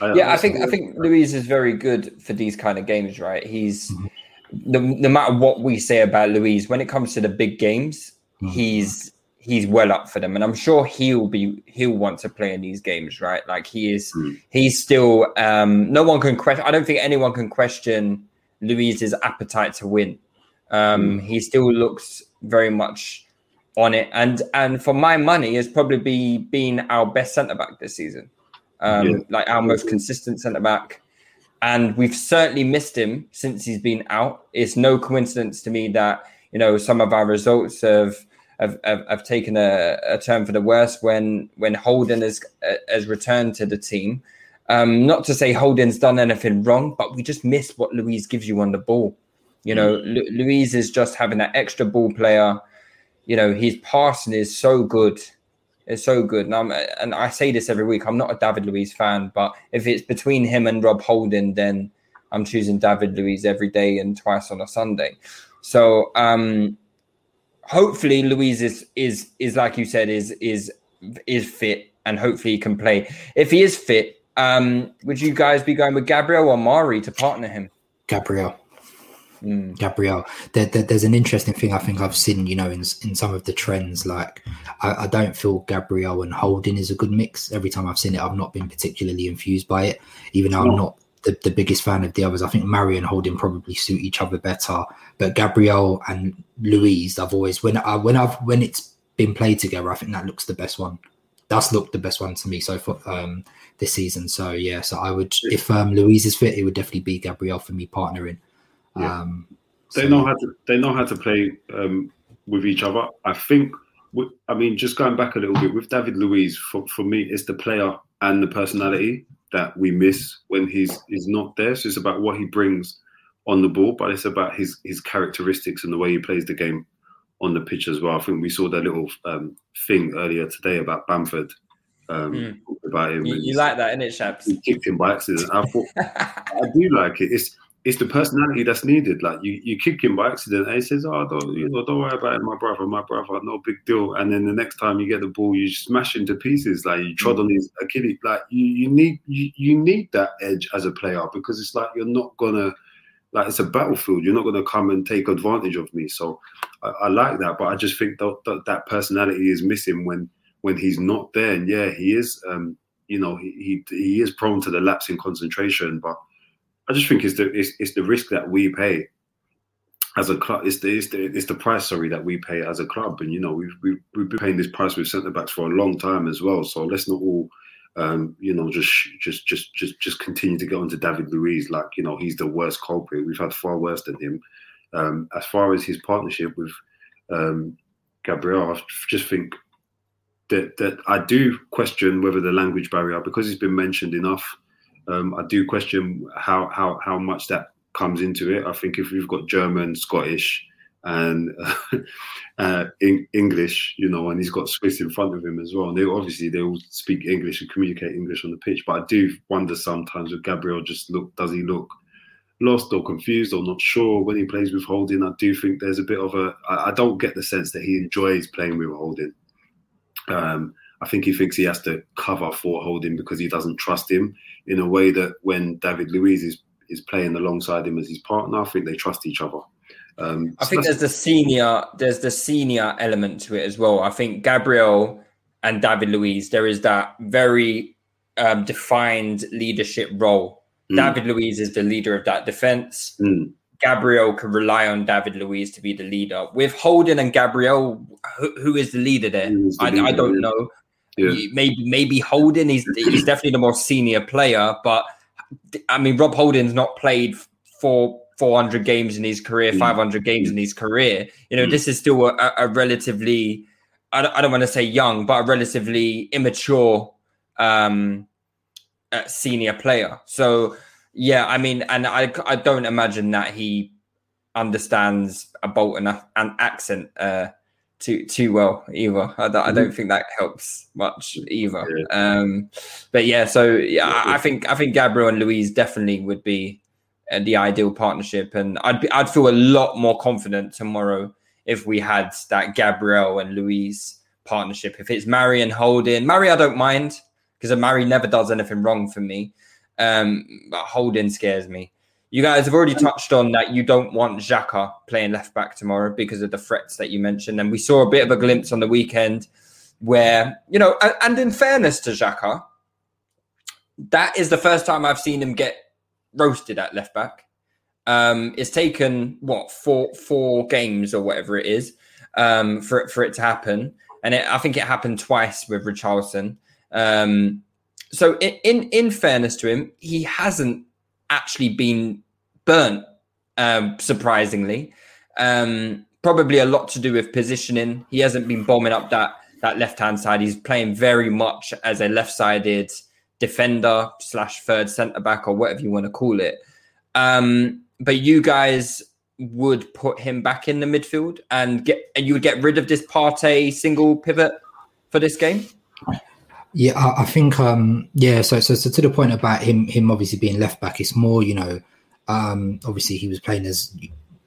Speaker 8: I-
Speaker 6: Yeah, I think I think Luiz is very good for these kind of games, right? He's no, no matter what we say about Luiz, when it comes to the big games, he's he's well up for them, and I'm sure he'll be he'll want to play in these games, right? Like he is, he's still. Um, no one can question. I don't think anyone can question Luiz's appetite to win. Um, He still looks very much on it, and and for my money, has probably be been our best centre back this season. Um,
Speaker 8: Yeah.
Speaker 6: like our most consistent centre back and we've certainly missed him since he's been out. It's no coincidence to me that you know some of our results have have, have, have taken a, a turn for the worse when when Holding has has returned to the team. Um, not to say Holding's done anything wrong, but we just miss what Luiz gives you on the ball. You know, Lu- Luiz is just having that extra ball player. You know, his passing is so good. It's so good. And, I'm, and I say this every week. I'm not a David Luiz fan, but if it's between him and Rob Holding, then I'm choosing David Luiz every day and twice on a Sunday. So um, hopefully Luiz is is is like you said is is is fit and hopefully he can play. If he is fit, um, would you guys be going with Gabriel or Mari to partner him?
Speaker 7: Gabriel.
Speaker 6: Hmm.
Speaker 7: Gabriel. There, there- there's an interesting thing I think I've seen, you know, in in some of the trends. Like, I, I don't feel Gabriel and Holding is a good mix. Every time I've seen it, I've not been particularly infused by it, even though I'm not the, the biggest fan of the others. I think and Holding probably suit each other better. But Gabriel and Luiz, I've always when I when I've when it's been played together, I think that looks the best one. That's looked the best one to me so far um, this season. So yeah, so I would if um, Luiz is fit, it would definitely be Gabriel for me partnering.
Speaker 8: Yeah.
Speaker 7: Um,
Speaker 8: they
Speaker 7: so-
Speaker 8: know how to they know how to play um, with each other. I think. wi- I mean, just going back a little bit with David Luiz, for, for me, it's the player and the personality that we miss when he's he's not there. So it's about what he brings on the ball, but it's about his his characteristics and the way he plays the game on the pitch as well. I think we saw that little um, thing earlier today about Bamford. Um,
Speaker 6: Mm.
Speaker 8: About him,
Speaker 6: You, you like that, innit, Shabs?
Speaker 8: he kicked him by accident. I thought I do like it. It's it's the personality that's needed. Like you, you kick him by accident, and he says, "Oh, don't you know? Don't worry about it, my brother, my brother, no big deal." And then the next time you get the ball, you smash into pieces. Like you trod on his Achilles. Like you, you need you, you need that edge as a player because it's like you're not gonna like it's a battlefield. You're not gonna come and take advantage of me. So I, I like that, but I just think that, that that personality is missing when when he's not there. And yeah, he is. Um, you know, he, he he is prone to the lapse in concentration, but I just think it's the it's, it's the risk that we pay as a club. It's the, it's the it's the price, sorry, that we pay as a club, and you know we've we've, we've been paying this price with centre backs for a long time as well. So let's not all. Um, you know, just, just, just, just, just continue to get onto David Luiz like you know he's the worst culprit. We've had far worse than him. Um, as far as his partnership with um, Gabriel, I just think that that I do question whether the language barrier, because it's been mentioned enough, um, I do question how how how much that comes into it. I think if we've got German, Scottish, and uh, in, English, you know, and he's got Swiss in front of him as well, and they obviously they all speak English and communicate English on the pitch. But I do wonder sometimes with Gabriel, just look, does he look? Lost or confused or not sure when he plays with Holding. I do think there's a bit of a. I, I don't get the sense that he enjoys playing with Holding. Um, I think he thinks he has to cover for Holding because he doesn't trust him in a way that when David Luiz is is playing alongside him as his partner, I think they trust each other. Um,
Speaker 6: I
Speaker 8: so
Speaker 6: think there's the senior there's the senior element to it as well. I think Gabriel and David Luiz, there is that very um, defined leadership role.
Speaker 8: Mm.
Speaker 6: David Luiz is the leader of that defense.
Speaker 8: Mm.
Speaker 6: Gabriel can rely on David Luiz to be the leader. With Holding and Gabriel, who, who is the leader there?
Speaker 8: The
Speaker 6: I, I don't
Speaker 8: yeah.
Speaker 6: know.
Speaker 8: Yeah.
Speaker 6: You- Maybe maybe Holding is he's definitely the more senior player, but I mean Rob Holding's not played for 400 games in his career,
Speaker 8: Mm.
Speaker 6: 500 games in his career. You know,
Speaker 8: Mm.
Speaker 6: this is still a, a relatively I don't, I don't want to say young, but a relatively immature um, uh, senior player. So yeah, I mean, and I I don't imagine that he understands a Bolton a- an accent uh, too too well either. I don't, I don't think that helps much either. Um, but yeah, so yeah, I, I think I think Gabriel and Luiz definitely would be uh, the ideal partnership, and I'd be, I'd feel a lot more confident tomorrow if we had that Gabriel and Luiz partnership. If it's Mari and Holding, Mari I don't mind because Mari never does anything wrong for me. Um, but Holding scares me. You guys have already touched on that you don't want Xhaka playing left back tomorrow because of the threats that you mentioned. And we saw a bit of a glimpse on the weekend where, you know, and, and in fairness to Xhaka, that is the first time I've seen him get roasted at left back. Um, it's taken what four four games or whatever it is um, for it- for it to happen, and it, I think it happened twice with Richarlison. Um, so in, in in fairness to him, he hasn't actually been burnt. Um, surprisingly, um, probably a lot to do with positioning. He hasn't been bombing up that that left hand side. He's playing very much as a left sided defender slash third centre back or whatever you want to call it. Um, but you guys would put him back in the midfield and get and you would get rid of this Partey single pivot for this game.
Speaker 7: Yeah, I, I think um yeah, so, so so to the point about him him obviously being left back, it's more, you know, um obviously he was playing as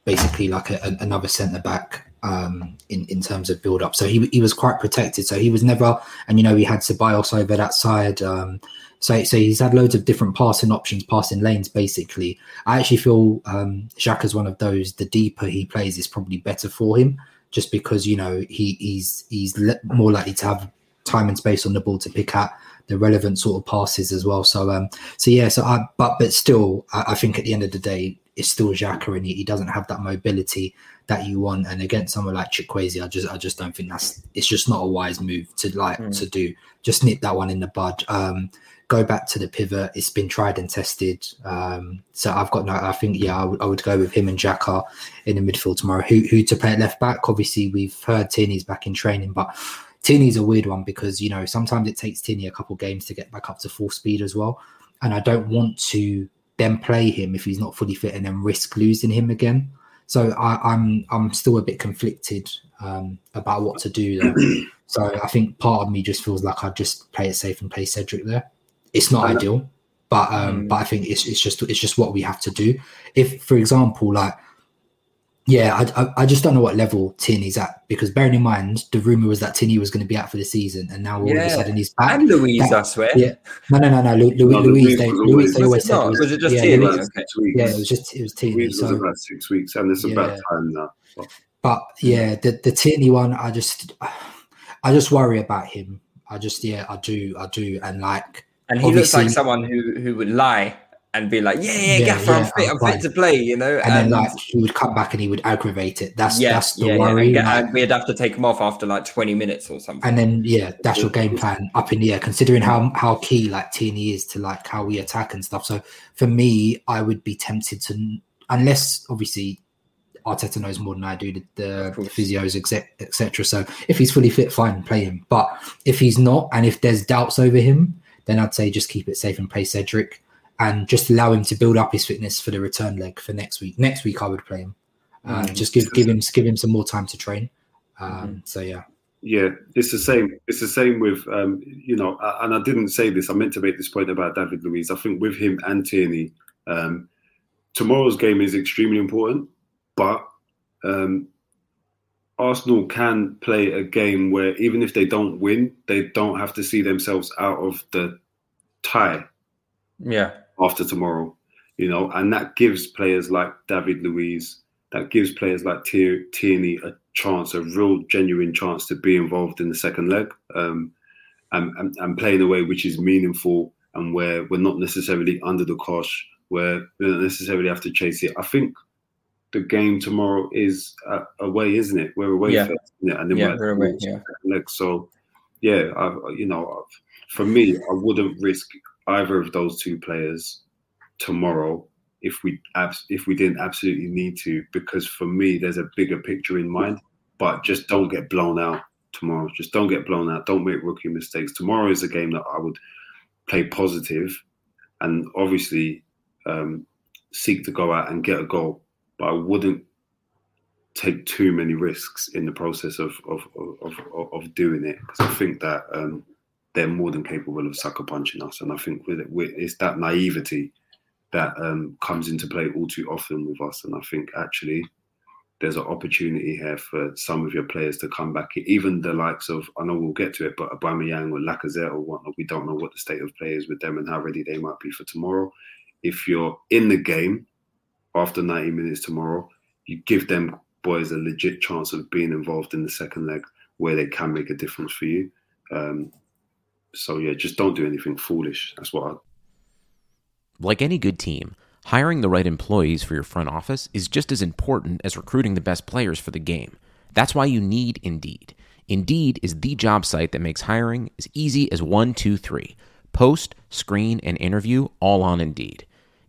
Speaker 7: basically like a, a- another centre back um in, in terms of build up. So he he was quite protected. So he was never and you know he had Ceballos over that side. Um so so he's had loads of different passing options, passing lanes basically. I actually feel um Xhaka's one of those the deeper he plays is probably better for him just because you know he he's he's le- more likely to have time and space on the ball to pick out the relevant sort of passes as well. So um so yeah, so I but but still I, I think at the end of the day it's still Xhaka and he, he doesn't have that mobility that you want. And against someone like Chukwueze, I just I just don't think that's it's just not a wise move to like
Speaker 6: Mm.
Speaker 7: to do. Just nip that one in the bud. Um go back to the pivot. It's been tried and tested. Um so I've got no I think yeah, I would would go with him and Xhaka in the midfield tomorrow. Who who to play at left back? Obviously we've heard Tierney's back in training, but Tierney's a weird one because you know sometimes it takes Tierney a couple games to get back up to full speed as well, and I don't want to then play him if he's not fully fit and then risk losing him again. So I, I'm I'm still a bit conflicted um, about what to do there. so I think part of me just feels like I'd just play it safe and play Cedric there. It's not ideal, but um,
Speaker 6: Mm.
Speaker 7: but I think it's it's just it's just what we have to do. If, for example, like yeah, I, I, I just don't know what level Tierney's at because bearing in mind the rumor was that Tierney was going to be out for the season, and now all of a sudden he's back.
Speaker 6: And Luiz,
Speaker 7: That-
Speaker 6: I swear.
Speaker 7: yeah, no, no, no, no. Louis,
Speaker 8: No,
Speaker 7: Louis,
Speaker 8: Luiz
Speaker 7: they,
Speaker 8: was
Speaker 7: Louis,
Speaker 8: always-
Speaker 7: they always
Speaker 6: Was it
Speaker 7: said
Speaker 6: not?
Speaker 7: it was,
Speaker 6: Was it just
Speaker 7: yeah,
Speaker 6: Tierney?
Speaker 7: Louis-
Speaker 6: Okay.
Speaker 8: weeks.
Speaker 7: yeah, it was just it was Tierney.
Speaker 8: Weeks was about six weeks, and it's
Speaker 7: Yeah.
Speaker 8: about time now.
Speaker 7: but yeah, the the Tierney one, I just I just worry about him. I just yeah, I do, I do, and like
Speaker 6: And he looks like someone who who would lie and be like, "Yeah, yeah,
Speaker 7: Yeah,
Speaker 6: Gaffer, I'm fit,
Speaker 7: I'm
Speaker 6: I'm fit to play," you know.
Speaker 7: and then like he would come back and he would aggravate it. That's
Speaker 6: yeah,
Speaker 7: that's the
Speaker 6: yeah, yeah,
Speaker 7: worry.
Speaker 6: and,
Speaker 7: like-
Speaker 6: and we'd have to take him off after like 20 minutes or something.
Speaker 7: and then yeah, that's your game plan up in the air, considering how how key like Tierney is to like how we attack and stuff. So for me, I would be tempted to unless obviously Arteta knows more than I do the, the, the physios, etc. So if he's fully fit, fine, play him. But if he's not, and if there's doubts over him, then I'd say just keep it safe and play Cedric, and just allow him to build up his fitness for the return leg for next week. Next week, I would play him. Um,
Speaker 8: Mm.
Speaker 7: Just give give him give him some more time to train. Um,
Speaker 8: Mm-hmm.
Speaker 7: So yeah,
Speaker 8: Yeah, it's the same. It's the same with um, you know, and I didn't say this. I meant to make this point about David Luiz. I think with him and Tierney, um, tomorrow's game is extremely important. But um, Arsenal can play a game where even if they don't win, they don't have to see themselves out of the tie
Speaker 6: Yeah.
Speaker 8: After tomorrow, you know, and that gives players like David Luiz, that gives players like Tier- Tierney a chance, a real genuine chance to be involved in the second leg um, and, and, and play in a way which is meaningful and where we're not necessarily under the cosh, where we don't necessarily have to chase it. I think the game tomorrow is uh, away, isn't it? We're away
Speaker 6: Yeah.
Speaker 8: first, isn't it? And then
Speaker 6: Yeah,
Speaker 8: we're
Speaker 6: we're away, yeah.
Speaker 8: leg. So, yeah, I, you know, for me, I wouldn't risk either of those two players tomorrow if we abs- if we didn't absolutely need to, because for me, there's a bigger picture in mind. But just don't get blown out tomorrow. Just don't get blown out. Don't make rookie mistakes. Tomorrow is a game that I would play positive, and obviously um, seek to go out and get a goal. But I wouldn't take too many risks in the process of of of, of, of doing it because I think that um, they're more than capable of sucker punching us, and I think with it, with, it's that naivety that um, comes into play all too often with us, and I think actually there's an opportunity here for some of your players to come back. Even the likes of I know we'll get to it, but Aubameyang or Lacazette or whatnot, we don't know what the state of play is with them and how ready they might be for tomorrow. If you're in the game after 90 minutes tomorrow, you give them boys a legit chance of being involved in the second leg where they can make a difference for you. Um, so yeah, just don't do anything foolish. That's what I,
Speaker 1: Like any good team, hiring the right employees for your front office is just as important as recruiting the best players for the game. That's why you need Indeed. Indeed is the job site that makes hiring as easy as one, two, three. Post, screen, and interview all on Indeed.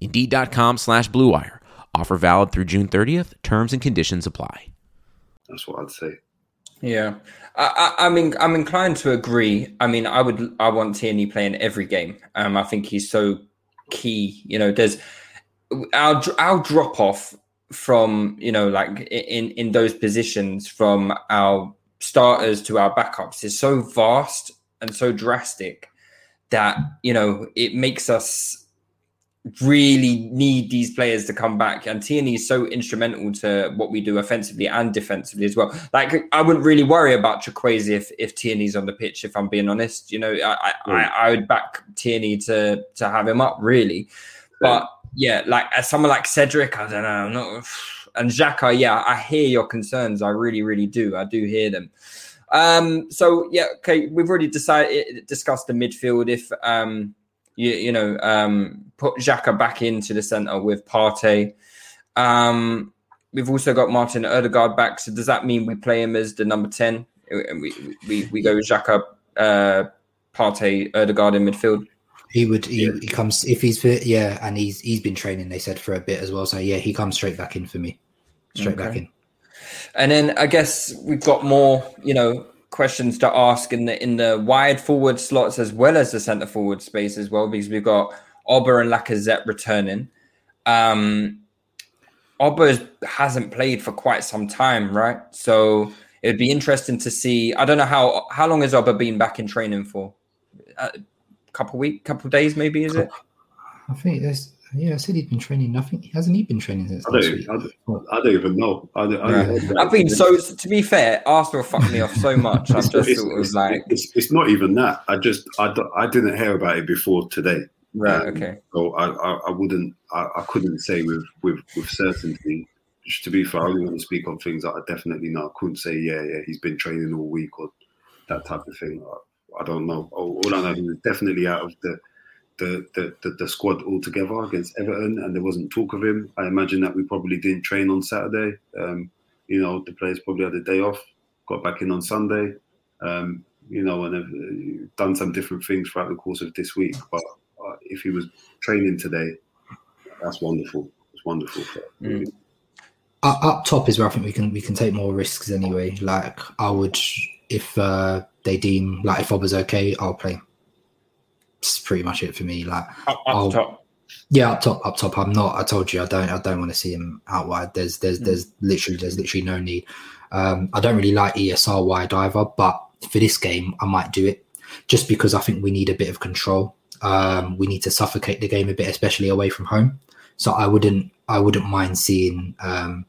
Speaker 1: Indeed.com slash BlueWire. Offer valid through June 30th. Terms and conditions apply.
Speaker 8: that's what I'd say.
Speaker 6: Yeah, I, I, I mean, I'm inclined to agree. I mean, I would, I want Tierney playing every game. Um, I think he's so key. You know, there's our our drop off from you know like in in those positions from our starters to our backups is so vast and so drastic that you know it makes us really need these players to come back. And Tierney is so instrumental to what we do offensively and defensively as well. Like I wouldn't really worry about Chukwueze if if Tierney's on the pitch. If I'm being honest, you know, I I, I, I would back Tierney to to have him up really. But yeah, like as someone like Cedric, I don't know, I'm not. And Xhaka, yeah, I hear your concerns. I really, really do. I do hear them. Um, so yeah, okay, we've already decided discussed the midfield. If um, you, you know, um, put Xhaka back into the centre with Partey. Um, we've also got Martin Odegaard back. So does that mean we play him as the number ten? And we we, we go with Xhaka, uh, Partey, Odegaard in midfield.
Speaker 7: he would. He, he comes if he's fit. Yeah, and he's he's been training. They said for a bit as well. So yeah, he comes straight back in for me. Straight back in.
Speaker 6: And then I guess we've got more, you know, questions to ask in the in the wide forward slots as well as the centre forward space as well, because we've got Auba and Lacazette returning. Um Auba hasn't played for quite some time, right? So it'd be interesting to see. I don't know how how long has Auba been back in training for? A couple week, couple days, maybe is it?
Speaker 7: I think there's. Yeah, I said he'd been training. I think hasn't he been training since
Speaker 8: I
Speaker 7: last
Speaker 8: don't,
Speaker 7: week?
Speaker 8: I don't, I don't even know. I don't, I don't
Speaker 6: I've been so. To be fair, Arsenal fucked me off so much. I'm
Speaker 8: It's,
Speaker 6: just
Speaker 8: it's,
Speaker 6: sort of
Speaker 8: it's-
Speaker 6: like,
Speaker 8: it's, it's not even that. I just I, I didn't hear about it before today.
Speaker 6: Right,
Speaker 8: Um,
Speaker 6: okay.
Speaker 8: So I, I, I wouldn't I, I couldn't say with, with, with certainty to be fair, I only want to speak on things that I definitely know. I couldn't say, yeah, yeah, he's been training all week or that type of thing. I, I don't know. All, all I know, is definitely out of the the, the, the, the squad altogether against Everton, and there wasn't talk of him. I imagine that we probably didn't train on Saturday. Um, you know, the players probably had a day off, got back in on Sunday. Um, you know, and have uh, done some different things throughout the course of this week. But if he was training today, that's wonderful. It's wonderful.
Speaker 6: Mm.
Speaker 7: up, up top is where I think we can we can take more risks anyway. Like I would if uh, they deem like if I was okay, I'll play. It's pretty much it for me. Like
Speaker 6: Up, up top.
Speaker 7: yeah, up top, up top. I'm not. I told you, I don't. I don't want to see him out wide. There's, there's,
Speaker 6: Mm.
Speaker 7: there's literally, there's literally no need. Um, I don't really like ESR wide either, but for this game, I might do it just because I think we need a bit of control. Um, we need to suffocate the game a bit, especially away from home. So I wouldn't, I wouldn't mind seeing um,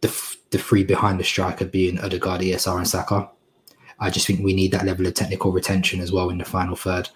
Speaker 7: the f- the three behind the striker being Odegaard, ESR, and Saka. I just think we need that level of technical retention as well in the final third.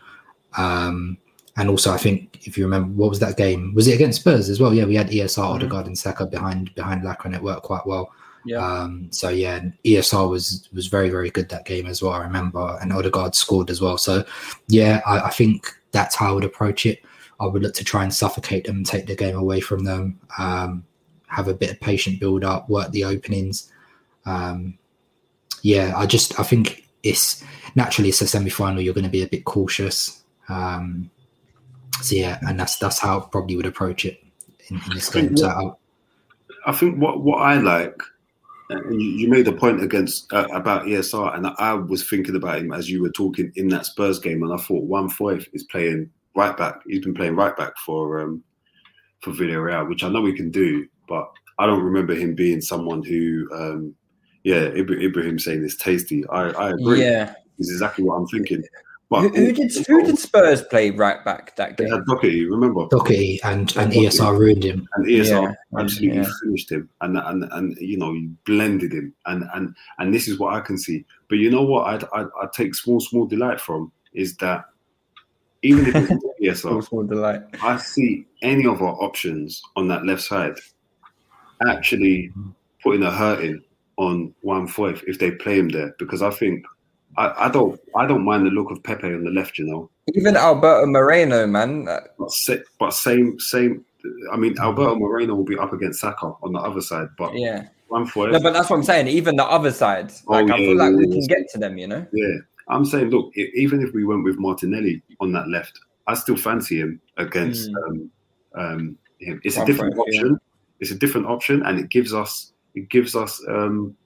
Speaker 7: Um, and also, I think if you remember, what was that game? Was it against Spurs as well? Yeah, we had ESR, Odegaard, and Saka behind behind Laca, and it worked quite well.
Speaker 6: Yeah.
Speaker 7: Um, so yeah, ESR was was very very good that game as well. I remember, and Odegaard scored as well. So yeah, I, I think that's how I would approach it. I would look to try and suffocate them, take the game away from them, um, have a bit of patient build up, work the openings. Um, yeah, I just I think it's naturally it's a semi final. You're going to be a bit cautious. Um, so yeah, and that's that's how I probably would approach it in, in this game. So I,
Speaker 8: I think what what I like, and you, you made a point against uh, about ESR, and I was thinking about him as you were talking in that Spurs game, and I thought Juan Foyth is playing right back. He's been playing right back for um, for Villarreal, which I know we can do, but I don't remember him being someone who, um, yeah, Ibrahim saying it's tasty. I, I agree.
Speaker 6: Yeah.
Speaker 8: Is exactly what I'm thinking.
Speaker 6: Who,
Speaker 8: But
Speaker 6: who did who did Spurs play right back that
Speaker 8: they
Speaker 6: game?
Speaker 8: had Doherty, remember?
Speaker 7: Doherty and and
Speaker 8: Doherty.
Speaker 7: ESR ruined him.
Speaker 8: and ESR
Speaker 6: Yeah,
Speaker 8: absolutely
Speaker 6: yeah.
Speaker 8: finished him, and and and you know you blended him, and and and this is what I can see. But you know what I'd I'd, I'd take small small delight from is that even if it's not
Speaker 6: Small,
Speaker 8: ESR,
Speaker 6: small delight.
Speaker 8: I see any of our options on that left side actually mm-hmm. putting a hurting on Juan Foyth if they play him there because I think. I, I don't. I don't mind the look of Pepe on the left. You know,
Speaker 6: Even Alberto Moreno, man.
Speaker 8: but, but same, same. I mean, Alberto Moreno will be up against Saka on the other side, but
Speaker 6: Yeah.
Speaker 8: one for
Speaker 6: No, but that's what I'm saying. Even the other side, like
Speaker 8: Oh,
Speaker 6: I
Speaker 8: yeah,
Speaker 6: feel like
Speaker 8: yeah,
Speaker 6: we
Speaker 8: yeah.
Speaker 6: can get to them. You know.
Speaker 8: yeah. I'm saying, look, i even if we went with Martinelli on that left, I still fancy him against
Speaker 6: Mm.
Speaker 8: um, um, him. It's a different option. It's a different option, and it gives us, it gives us, um,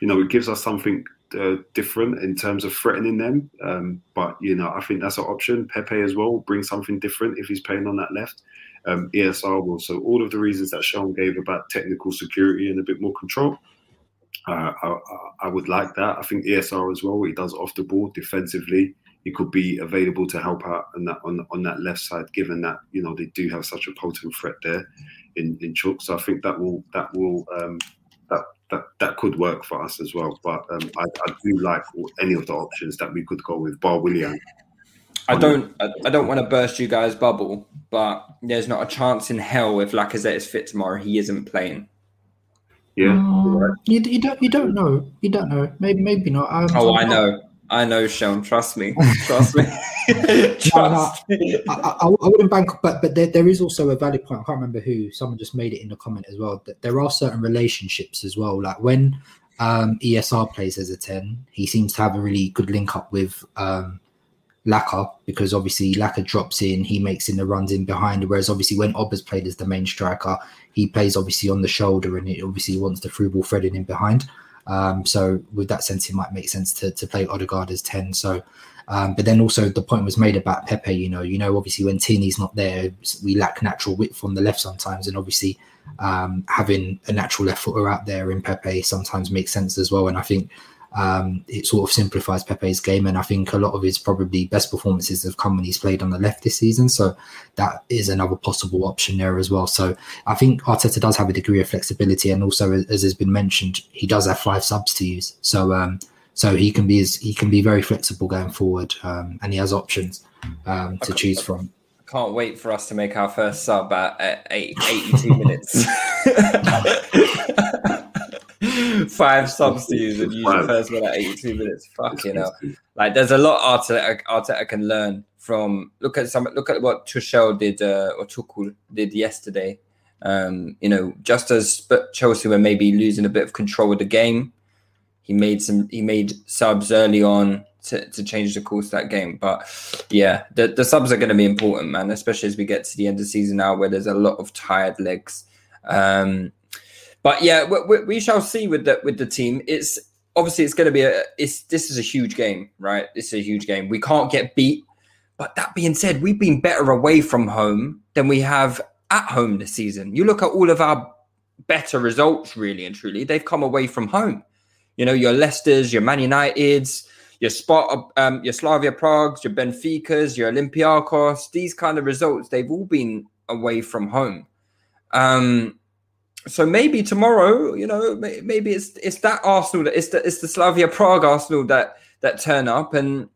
Speaker 8: you know, it gives us something uh, different in terms of threatening them. Um, but you know, I think that's an option. Pepe as well bring something different if he's playing on that left. Um, ESR will. So all of the reasons that Seun gave about technical security and a bit more control. Uh, I, I- would like that. I think ESR as well. He does off the ball defensively, he could be available to help out on that on, on that left side. Given that you know they do have such a potent threat there in in Chook, so I think that will that will um, that that that could work for us as well. But um, I, I do like any of the options that we could go with. Bar William,
Speaker 6: I don't. I, I don't want to burst you guys' bubble, but there's not a chance in hell if Lacazette is fit tomorrow, he isn't playing.
Speaker 8: yeah,
Speaker 7: Um, you, you don't you don't know you don't know maybe maybe not. Um,
Speaker 6: Oh, I
Speaker 7: I'm not-
Speaker 6: know. I know, Seun. Trust me. Trust me.
Speaker 7: No. I, I, I wouldn't bank, but but there, there is also a valid point. I can't remember who. Someone just made it in the comment as well. That there are certain relationships as well. Like when um, ESR plays as a ten, he seems to have a really good link up with um, Laca because obviously Laca drops in, he makes in the runs in behind. Whereas obviously when Auba's played as the main striker, he plays obviously on the shoulder and it obviously wants the through ball threading in behind. Um, so with that sense, it might make sense to, to play Odegaard as ten. So. Um, but then also the point was made about Pepe. You know, you know, obviously when Tini's not there, we lack natural width on the left sometimes, and obviously um, having a natural left footer out there in Pepe sometimes makes sense as well. And I think um, it sort of simplifies Pepe's game. And I think a lot of his probably best performances have come when he's played on the left this season. So that is another possible option there as well. So I think Arteta does have a degree of flexibility, and also as has been mentioned, he does have five subs to use. So um, so he can be as he can be very flexible going forward, um, and he has options um, to choose from.
Speaker 6: Can't wait for us to make our first sub at, at eight, 82 minutes. Five subs to use and use the first one at 82 minutes. Fucking hell. Like there's a lot Arteta, Arteta can learn from. Look at some. Look at what Tuchel did uh, or Tuchel did yesterday. Um, you know, just as Sp- Chelsea were maybe losing a bit of control of the game, he made some. He made subs early on to, to change the course of that game. But yeah, the, the subs are going to be important, man. Especially as we get to the end of the season now, where there's a lot of tired legs. Um, but yeah, we, we, we shall see with the with the team. It's obviously it's going to be a. It's this is a huge game, right? This is a huge game. We can't get beat. But that being said, we've been better away from home than we have at home this season. You look at all of our better results, really and truly, they've come away from home. You know, your Leicester's, your Man United's, your Spot, um, your Slavia Prague's, your Benfica's, your Olympiacos. These kind of results, they've all been away from home. Um, so maybe tomorrow, you know, maybe it's it's that Arsenal that it's the it's the Slavia Prague Arsenal that that turn up, and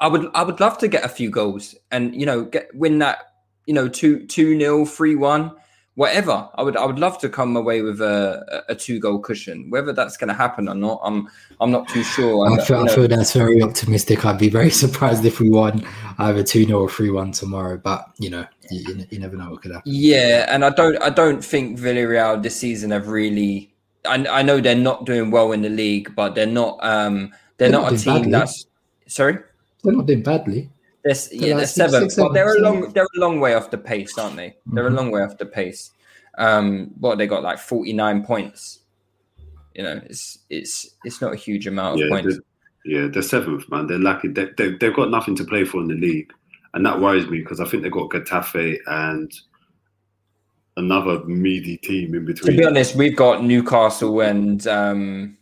Speaker 6: I would I would love to get a few goals and you know get win that you know two two nil three one whatever. I would I would love to come away with a a two goal cushion. Whether that's going to happen or not, I'm I'm not too sure.
Speaker 7: I
Speaker 6: And,
Speaker 7: feel, I feel that's very optimistic. I'd be very surprised if we won either 2 0 or 3 1 tomorrow. But, you know, you, you, you never know what could happen.
Speaker 6: Yeah, and I don't I don't think Villarreal this season have really. I, I know they're not doing well in the league, but they're not. Um, they're,
Speaker 7: They're
Speaker 6: not,
Speaker 7: not
Speaker 6: a team
Speaker 7: badly.
Speaker 6: that's. Sorry,
Speaker 7: They're not doing badly.
Speaker 6: They're, yeah,
Speaker 7: like
Speaker 6: they're
Speaker 7: six-
Speaker 6: seventh,
Speaker 7: six,
Speaker 6: but they're a
Speaker 7: seven,
Speaker 6: long they're a long way off the pace, aren't they? They're a long way off the pace. Um, what they got like forty nine points. You know, it's it's it's not a huge amount of
Speaker 8: Yeah,
Speaker 6: points.
Speaker 8: they're, yeah, they're seventh, man. They're lucky. They, they, they've got nothing to play for in the league, and that worries me because I think they've got Getafe and another meaty team in between.
Speaker 6: To be honest, we've got Newcastle and um,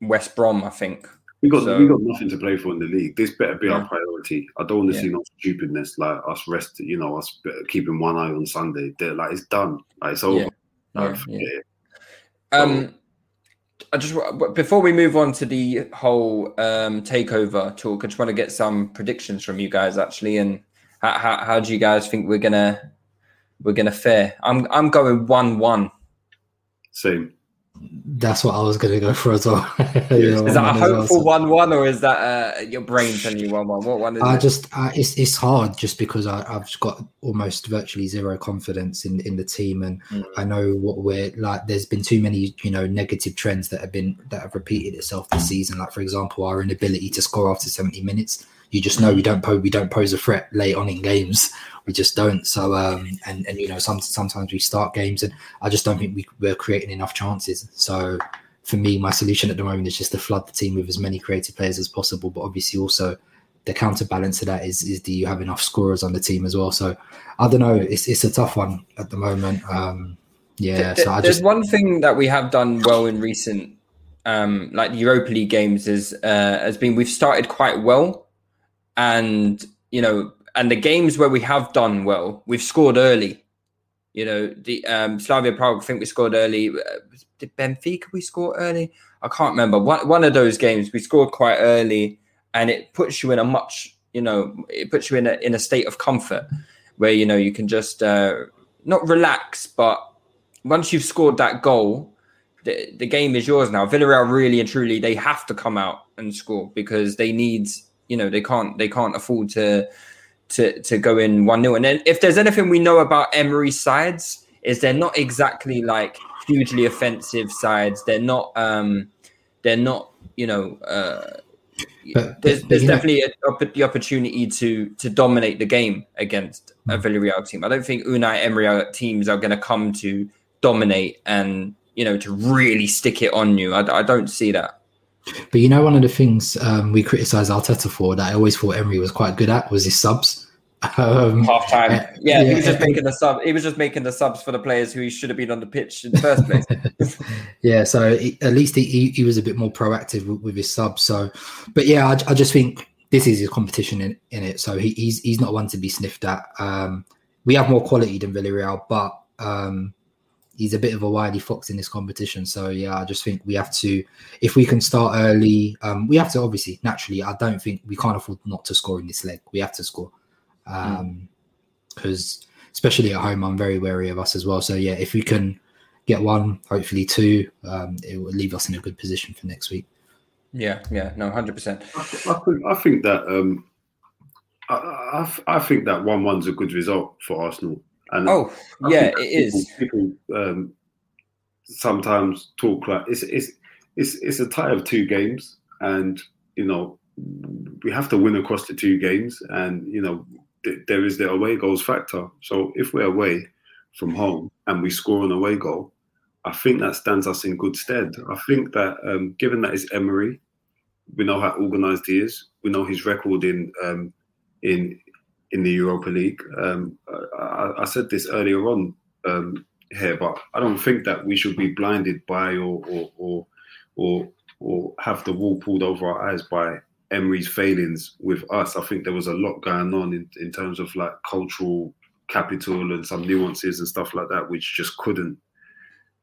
Speaker 6: West Brom. I think.
Speaker 8: We got
Speaker 6: so-
Speaker 8: we got nothing to play for in the league. This better be our priority. I don't want to
Speaker 6: Yeah.
Speaker 8: see no stupidness like us rest. You know, us keeping one eye on Sunday. They're like it's done. Like it's over.
Speaker 6: Yeah.
Speaker 8: Like,
Speaker 6: Yeah, yeah. Um, I just before we move on to the whole um, takeover talk, I just want to get some predictions from you guys actually, and how, how, how do you guys think we're gonna we're gonna fare? I'm I'm going one one.
Speaker 8: Same.
Speaker 7: That's what I was going to go for as well.
Speaker 6: Is that a
Speaker 7: 1-1 well,
Speaker 6: hopeful
Speaker 7: so-
Speaker 6: one one, or is that uh, your brain telling you one one? What one is
Speaker 7: I
Speaker 6: it?
Speaker 7: just uh, it's it's hard just because I, I've got almost virtually zero confidence in in the team, and
Speaker 6: Mm.
Speaker 7: I know what we're like. There's been too many you know negative trends that have been that have repeated itself this season. Like for example, our inability to score after 70 minutes. You just know we don't pose we don't pose a threat late on in games. We just don't. So um and and you know some sometimes we start games and I just don't think we, we're creating enough chances. So for me, my solution at the moment is just to flood the team with as many creative players as possible. But obviously, also the counterbalance to that is is do you have enough scorers on the team as well? So I don't know. It's it's a tough one at the moment. Um, yeah.
Speaker 6: Th-
Speaker 7: So I
Speaker 6: There's
Speaker 7: just
Speaker 6: one thing that we have done well in recent, um, like the Europa League games, is uh, has been we've started quite well, and you know, and the games where we have done well, we've scored early. You know, the um, Slavia Prague, I think we scored early. Uh, Did Benfica we score early? I can't remember. One one of those games we scored quite early, and it puts you in a much, you know, it puts you in a in a state of comfort where you know you can just uh, not relax, but once you've scored that goal, the, the game is yours now. Villarreal really and truly they have to come out and score because they need you know they can't they can't afford to to to go in one 0 And then if there's anything we know about Emery sides is they're not exactly like hugely offensive sides. They're not um they're not you know uh
Speaker 7: But-
Speaker 6: there's, there's
Speaker 7: know-
Speaker 6: definitely a, the opportunity to to dominate the game against a
Speaker 7: Hmm.
Speaker 6: Villarreal team. I don't think Unai Emery teams are going to come to dominate and you know to really stick it on you. I, I don't see that.
Speaker 7: But you know, one of the things um, we criticise Arteta for that I always thought Emery was quite good at was his subs. Um,
Speaker 6: Half time,
Speaker 7: Uh,
Speaker 6: yeah, he was just making the sub. He was just making the subs for the players who he should have been on the pitch in the first place.
Speaker 7: yeah, so he, at least he, he, he was a bit more proactive with, with his subs. So, but yeah, I, I just think this is his competition in, in it. So he, he's he's not one to be sniffed at. Um, we have more quality than Villarreal, but um, he's a bit of a wily fox in this competition. So yeah, I just think we have to, if we can start early, um, we have to obviously naturally. I don't think we can't afford not to score in this leg. We have to score. Um, because especially at home, I'm very wary of us as well. So yeah, if we can get one, hopefully two, um, it will leave us in a good position for next week.
Speaker 6: Yeah, yeah, no, hundred percent.
Speaker 8: I, I think I think that um, I, I, I think that one one's a good result for Arsenal. And
Speaker 6: Oh, yeah, it
Speaker 8: that
Speaker 6: is.
Speaker 8: People, people um, sometimes talk like it's it's it's it's a tie of two games, and you know we have to win across the two games, and you know th- there is the away goals factor. So if we're away from home and we score an away goal, I think that stands us in good stead. I think that um, given that it's Emery, we know how organised he is. We know his record in um, in in the Europa League. Um, I, I- said this earlier on um, here, but I don't think that we should be blinded by or or or or, or have the wool pulled over our eyes by Emery's failings with us. I think there was a lot going on in, in terms of like cultural capital and some nuances and stuff like that, which just couldn't,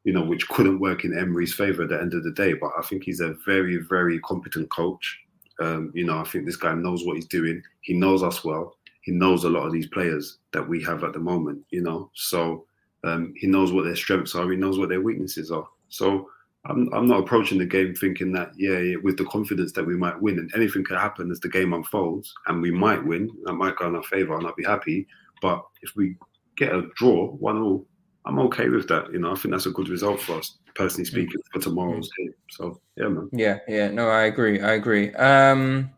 Speaker 8: you know, which couldn't work in Emery's favour at the end of the day. But I think he's a very, very competent coach. Um, you know, I think this guy knows what he's doing. He knows us well. He knows a lot of these players that we have at the moment. You know, so um, he knows what their strengths are. He knows what their weaknesses are. So I'm, I'm not approaching the game thinking that yeah, yeah, with the confidence that we might win, and anything could happen as the game unfolds, and we might win. That might go in our favour, and I'll be happy. But if we get a draw, one all, I'm okay with that. You know, I think that's a good result for us, personally speaking, for tomorrow's game. So yeah, man.
Speaker 6: Yeah, yeah, no, I agree. I agree. Um,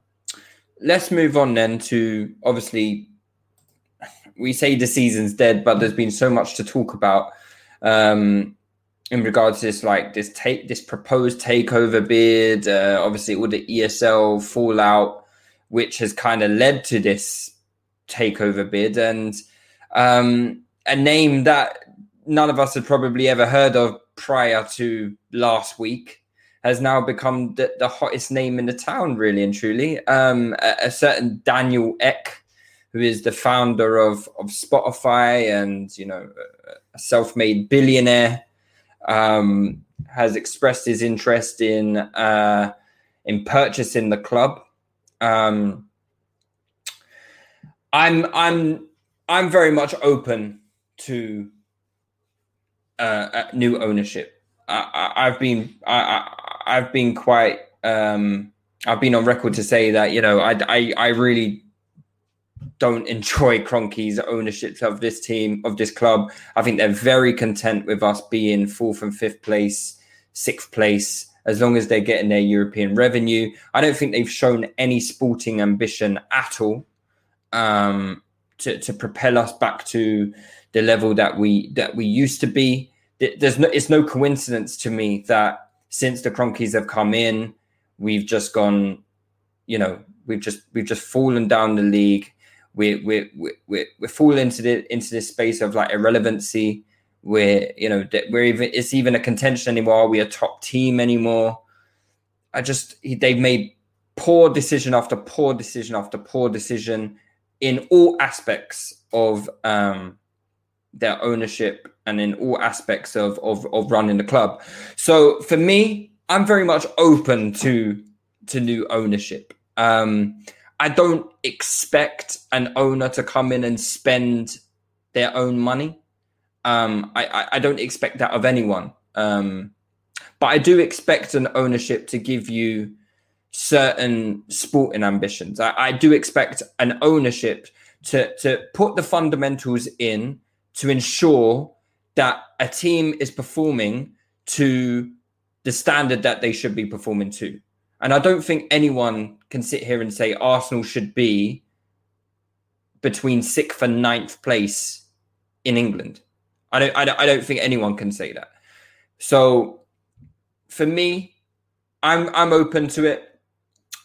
Speaker 6: let's move on then to obviously we say the season's dead, but there's been so much to talk about um, in regards to this, like this take this proposed takeover bid. Uh, obviously, all the ESL fallout, which has kind of led to this takeover bid, and um, a name that none of us had probably ever heard of prior to last week has now become the, the hottest name in the town, really and truly. Um, a, a certain Daniel Ek, who is the founder of, of Spotify and you know a- a self-made billionaire, um, has expressed his interest in uh, in purchasing the club. Um, I'm I'm I'm very much open to uh, new ownership. I, I've been I, I've been quite um, I've been on record to say that you know I, I, I really don't enjoy Kroenke's ownership of this team of this club. I think they're very content with us being fourth and fifth place, sixth place, as long as they're getting their European revenue. I don't think they've shown any sporting ambition at all um, to to propel us back to the level that we that we used to be. There's no it's no coincidence to me that since the Kroenkes have come in, we've just gone, you know, we've just we've just fallen down the league. We're we're we're we're, falling into the into this space of like irrelevancy. We're you know we're even it's even a contention anymore. Are we a top team anymore? I just they've made poor decision after poor decision after poor decision in all aspects of um, their ownership and in all aspects of, of of running the club. So for me, I'm very much open to to new ownership. Um, I don't expect an owner to come in and spend their own money. Um, I, I, I don't expect that of anyone. Um, but I do expect an ownership to give you certain sporting ambitions. I, I do expect an ownership to to put the fundamentals in to ensure that a team is performing to the standard that they should be performing to. And I don't think anyone can sit here and say Arsenal should be between sixth and ninth place in England. I don't, I don't, I don't think anyone can say that. So for me, I'm, I'm open to it.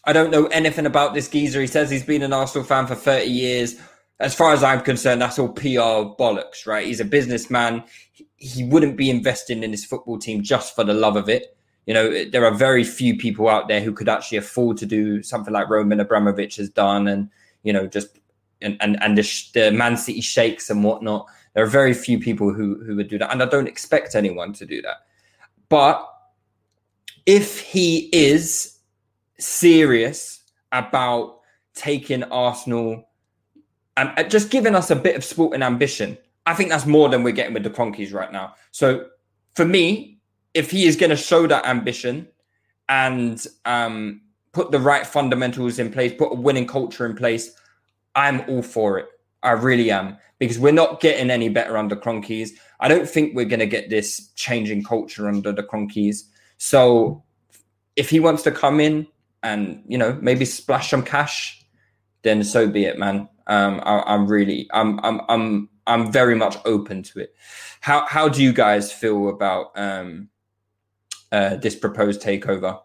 Speaker 6: I don't know anything about this geezer. He says he's been an Arsenal fan for 30 years. As far as I'm concerned, that's all PR bollocks, right? He's a businessman. He- wouldn't be investing in his football team just for the love of it. You know, there are very few people out there who could actually afford to do something like Roman Abramovich has done, and you know, just and and, and the, the Man City sheikhs and whatnot. There are very few people who who would do that, and I don't expect anyone to do that. But if he is serious about taking Arsenal and uh, just giving us a bit of sport and ambition. I think that's more than we're getting with the Kroenkes right now. So for me, if he is going to show that ambition and um, put the right fundamentals in place, put a winning culture in place, I'm all for it. I really am because we're not getting any better under Kroenkes. I don't think we're going to get this changing culture under the Kroenkes. So if he wants to come in and you know maybe splash some cash, then so be it, man. Um, I, I'm really, I'm, I'm, I'm, I'm very much open to it. How how do you guys feel about um, uh, this proposed takeover?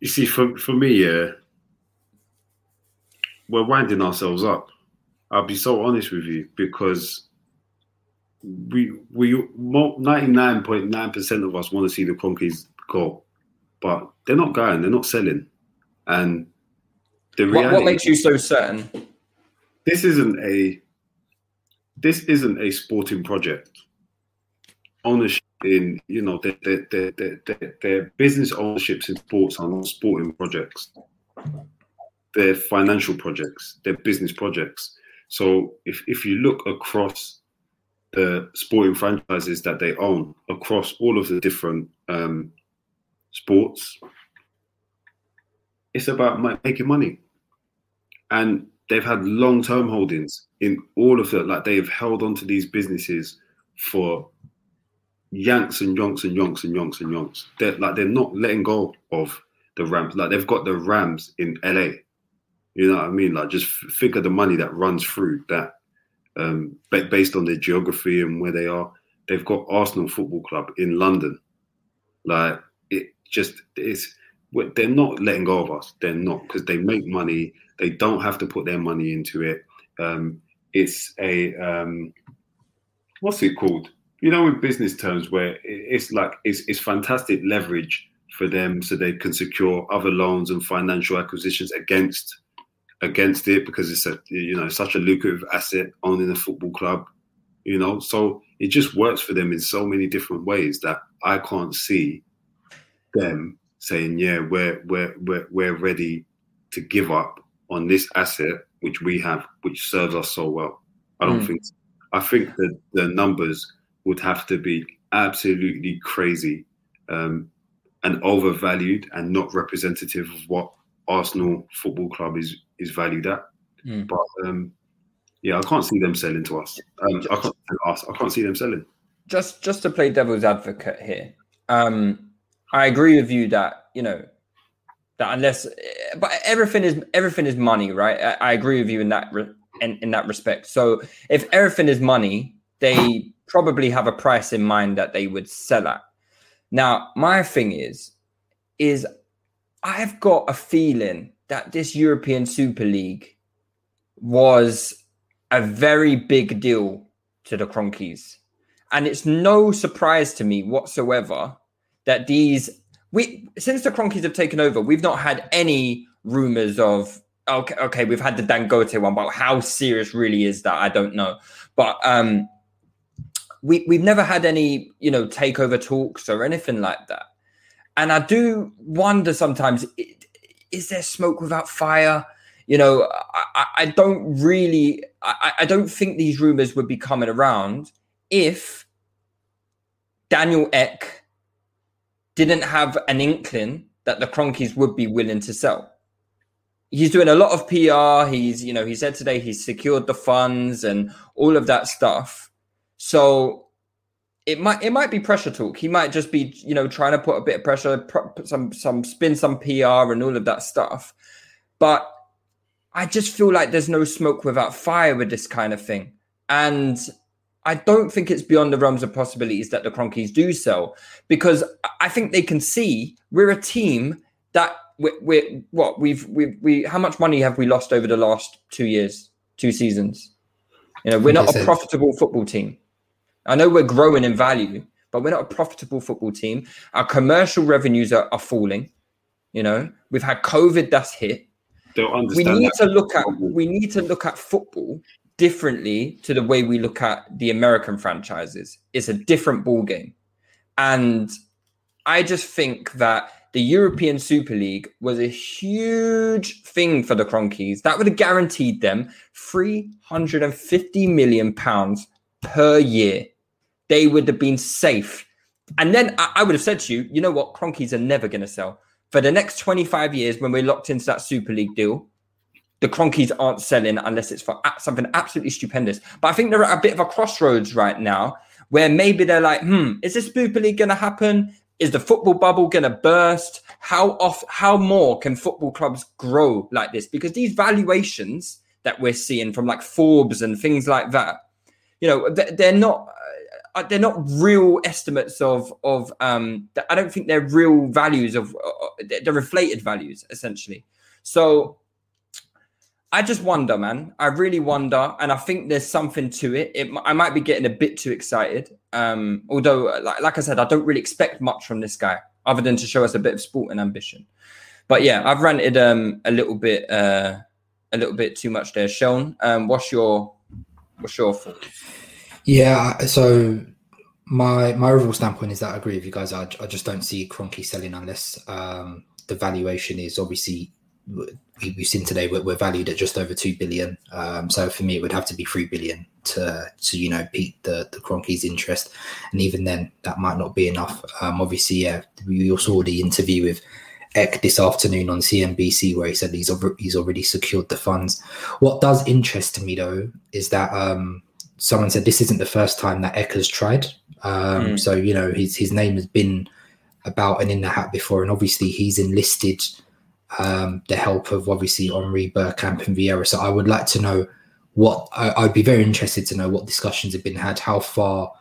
Speaker 8: You see, for for me, yeah, we're winding ourselves up. I'll be so honest with you because we we ninety nine point nine percent of us want to see the Kroenkes go, but they're not going. They're not selling, and the
Speaker 6: What,
Speaker 8: reality
Speaker 6: what makes you so certain?
Speaker 8: this isn't a this isn't a sporting project. Ownership in you know their their their, their, their, their business ownerships in sports are not sporting projects. They're financial projects. They're business projects. So if if you look across the sporting franchises that they own across all of the different um, sports, it's about making money and they've had long-term holdings in all of it. Like they've held on to these businesses for yanks and yonks and yonks and yonks and yonks. They're like they're not letting go of the Rams. Like they've got the Rams in LA. You know what I mean? Like just figure the money that runs through that, um, ba- based on their geography and where they are. They've got Arsenal Football Club in London. Like it just is. They're not letting go of us. They're not because they make money. They don't have to put their money into it. Um, it's a um, what's it called? You know, in business terms, where it's like it's, it's fantastic leverage for them, so they can secure other loans and financial acquisitions against against it because it's a you know such a lucrative asset owning a football club. You know, so it just works for them in so many different ways that I can't see them saying, "Yeah, we're we're we're we're ready to give up on this asset which we have, which serves us so well." I don't
Speaker 6: Mm.
Speaker 8: think. So. I think that the numbers would have to be absolutely crazy um, and overvalued and not representative of what Arsenal Football Club is is valued at.
Speaker 6: Mm.
Speaker 8: But um, yeah, I can't see them selling to us. Um, I can't us. I can't see them selling.
Speaker 6: just just to play devil's advocate here um i agree with you that you know that unless but everything is everything is money right? I, I agree with you in that re, in, in that respect. So if everything is money they probably have a price in mind that they would sell at. Now my thing is is i've got a feeling that this european super league was a very big deal to the Kroenkes. And it's no surprise to me whatsoever that these we since the Kroenkes have taken over, we've not had any rumors of okay, okay, we've had the Dangote one, but how serious really is that? I don't know. But um we we've never had any, you know, takeover talks or anything like that. And I do wonder sometimes is there smoke without fire? You know, I, I- don't really I, I don't think these rumors would be coming around if Daniel Ek didn't have an inkling that the Kroenkes would be willing to sell. He's doing a lot of PR. He's, you know, he said today he's secured the funds and all of that stuff. So it might it might be pressure talk. He might just be, you know, trying to put a bit of pressure, put some some spin some PR and all of that stuff. But I just feel like there's no smoke without fire with this kind of thing. And I don't think it's beyond the realms of possibilities that the Kroenkes do sell because I think they can see we're a team that we're, we're what we've we we how much money have we lost over the last two years, two seasons? You know, we're not a profitable football team. I know we're growing in value, but we're not a profitable football team. Our commercial revenues are, are falling. You know, we've had COVID that's hit
Speaker 8: They'll
Speaker 6: we need
Speaker 8: that.
Speaker 6: to look at we need to look at football differently to the way we look at the American franchises. It's a different ball game, and I just think that the European Super League was a huge thing for the Kroenkes. That would have guaranteed them 350 million pounds per year. They would have been safe. And then I, would have said to you, you know what? Kroenkes are never going to sell. For the next 25 years, when we're locked into that Super League deal, the Kroenkes aren't selling unless it's for something absolutely stupendous. But I think they're at a bit of a crossroads right now where maybe they're like, hmm, is this Super League going to happen? Is the football bubble going to burst? How off? How more can football clubs grow like this? Because these valuations that we're seeing from like Forbes and things like that, you know, they're not uh, they're not real estimates of of um I don't think they're real values of uh, uh, they're inflated values essentially. So I just wonder, man. I really wonder, and I think there's something to it. it I might be getting a bit too excited. Um, although, uh, like, like I said, I don't really expect much from this guy, other than to show us a bit of sport and ambition. But yeah, I've ranted um, a little bit, uh, a little bit too much there. Seun, um, what's your, what's your thoughts?
Speaker 7: Yeah, so my my overall standpoint is that I agree with you guys. I, I just don't see Kroenke selling unless um, the valuation is obviously we, we've seen today we're, we're valued at just over two billion. Um, so for me, it would have to be three billion to to you know pique the the Kroenke's interest, and even then, that might not be enough. Um, obviously, yeah, we also saw the interview with. Ek this afternoon on CNBC, where he said he's he's already secured the funds. What does interest me though is that um, someone said this isn't the first time that Ek has tried. Um,
Speaker 6: Mm.
Speaker 7: So you know his his name has been about and in the hat before, and obviously he's enlisted um, the help of obviously Henri Bergkamp and Vieira. So I would like to know what I, I'd be very interested to know what discussions have been had, how far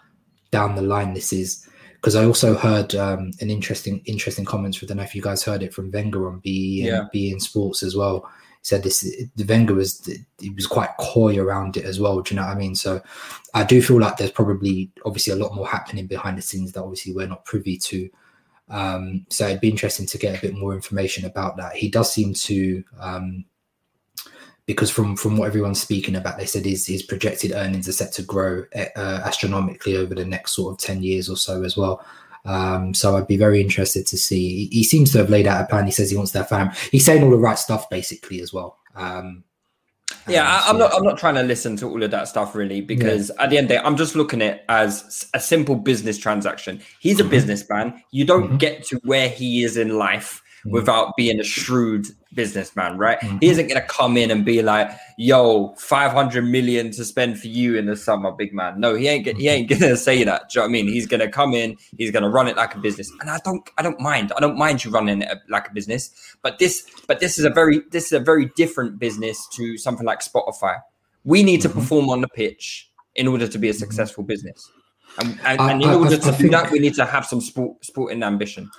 Speaker 7: down the line this is. Because I also heard um, an interesting interesting comments. I don't know if you guys heard it from Wenger on BE and. beIN Sports as well. He said this the Wenger was he was quite coy around it as well. Do you know what I mean? So I do feel like there's probably obviously a lot more happening behind the scenes that obviously we're not privy to. Um, so it'd be interesting to get a bit more information about that. He does seem to, um, because from from what everyone's speaking about, they said his his projected earnings are set to grow uh, astronomically over the next sort of ten years or so as well. Um, so I'd be very interested to see. He, he seems to have laid out a plan. He says he wants to have fam. He's saying all the right stuff basically as well. Um,
Speaker 6: Yeah,
Speaker 7: um,
Speaker 6: I,
Speaker 7: so
Speaker 6: I'm not. I'm not trying to listen to all of that stuff really, because at the end of the day, I'm just looking at it as a simple business transaction. He's a
Speaker 7: Mhm.
Speaker 6: businessman. You don't
Speaker 7: Mhm.
Speaker 6: get to where he is in life. Without being a shrewd businessman, right?
Speaker 7: Mhm.
Speaker 6: He isn't going to come in and be like, "Yo, 500 million to spend for you in the summer, big man." No, he ain't. Get, he ain't going to say that. Do you know what I mean? He's going to come in. He's going to run it like a business, and I don't. I don't mind. I don't mind you running it like a business. But this. But this is a very. This is a very different business to something like Spotify. We need to
Speaker 7: Mhm.
Speaker 6: perform on the pitch in order to be a successful business. And, and,
Speaker 7: I-
Speaker 6: and in order
Speaker 7: I-
Speaker 6: to
Speaker 7: I
Speaker 6: do
Speaker 7: think-
Speaker 6: that, we need to have some sport, sporting ambition.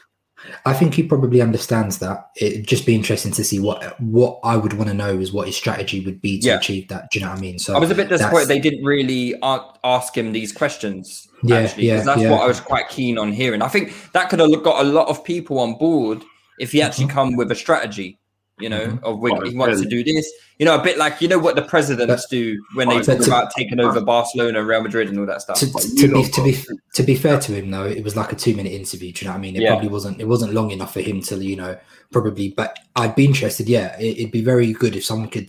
Speaker 7: I think he probably understands that. It'd just be interesting to see what what I would want to know is what his strategy would be to
Speaker 6: Yeah.
Speaker 7: achieve that. Do you know what I mean? So
Speaker 6: I was a bit disappointed they didn't really ask him these questions.
Speaker 7: Yeah,
Speaker 6: actually,
Speaker 7: yeah,
Speaker 6: that's
Speaker 7: yeah.
Speaker 6: what I was quite keen on hearing. I think that could have got a lot of people on board if he actually
Speaker 7: Mm-hmm.
Speaker 6: come with a strategy. You know,
Speaker 7: Mhm.
Speaker 6: of we, he wants to do this. You know, a bit like you know what the presidents do when they talk
Speaker 7: to-
Speaker 6: about taking over Barcelona, Real Madrid, and all that stuff.
Speaker 7: to,
Speaker 8: But
Speaker 7: to, to be to be to be fair to him though, it was like a two minute interview. Do you know what I mean? It
Speaker 6: Yeah.
Speaker 7: probably wasn't it wasn't long enough for him to you know probably. But I'd be interested. Yeah, it, it'd be very good if someone could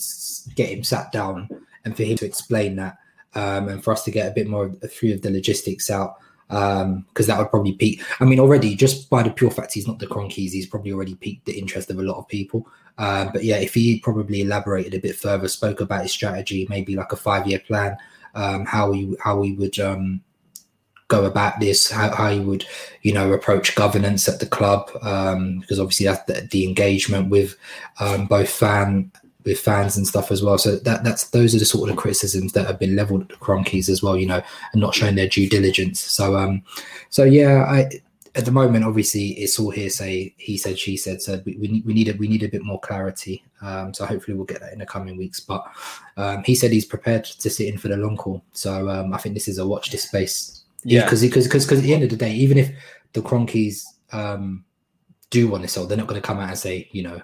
Speaker 7: get him sat down and for him to explain that, um, and for us to get a bit more of a few of the logistics out. Because that would probably peak. I mean, already just by the pure fact he's not the Kroenkes, he's probably already piqued the interest of a lot of people. Um, but yeah, if he probably elaborated a bit further, spoke about his strategy, maybe like a five year plan, um, how he how he would um, go about this, how, how he would you know approach governance at the club, um, because obviously that's the, the engagement with um, both fan with fans and stuff as well. So that that's those are the sort of criticisms that have been leveled at the Kroenkes as well, you know, and not showing their due diligence. So um, so yeah, I at the moment, obviously, it's all hearsay. He said, she said. So we, we, need, we need a we need a bit more clarity. Um, so hopefully, we'll get that in the coming weeks. But um, he said he's prepared to sit in for the long haul. So um, I think this is a watch this space.
Speaker 6: Yeah.
Speaker 7: because because because at the end of the day, even if the Kroenkes um, do want to sell, they're not going to come out and say, you know,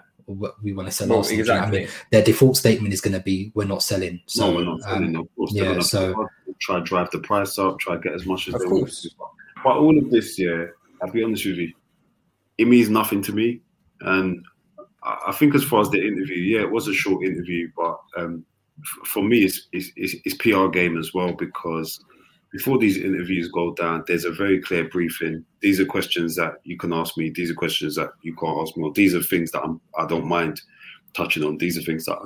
Speaker 7: we want to sell.
Speaker 6: Well,
Speaker 7: Arsenal." Do you know I mean? Their default statement is going to be, "We're not selling." So
Speaker 8: no, we're not
Speaker 7: um,
Speaker 8: selling. of course,
Speaker 7: yeah, so-
Speaker 8: try to drive the price up, try to get as much as
Speaker 6: Of
Speaker 8: they
Speaker 6: course.
Speaker 8: want. But all of this, yeah, I'll be honest with you. it means nothing to me. And I, think as far as the interview, yeah, it was a short interview, but um, for me, it's, it's, it's, PR game as well because before these interviews go down, there's a very clear briefing. These are questions that you can ask me. These are questions that you can't ask me. Or these are things that I'm, I don't mind touching on. These are things that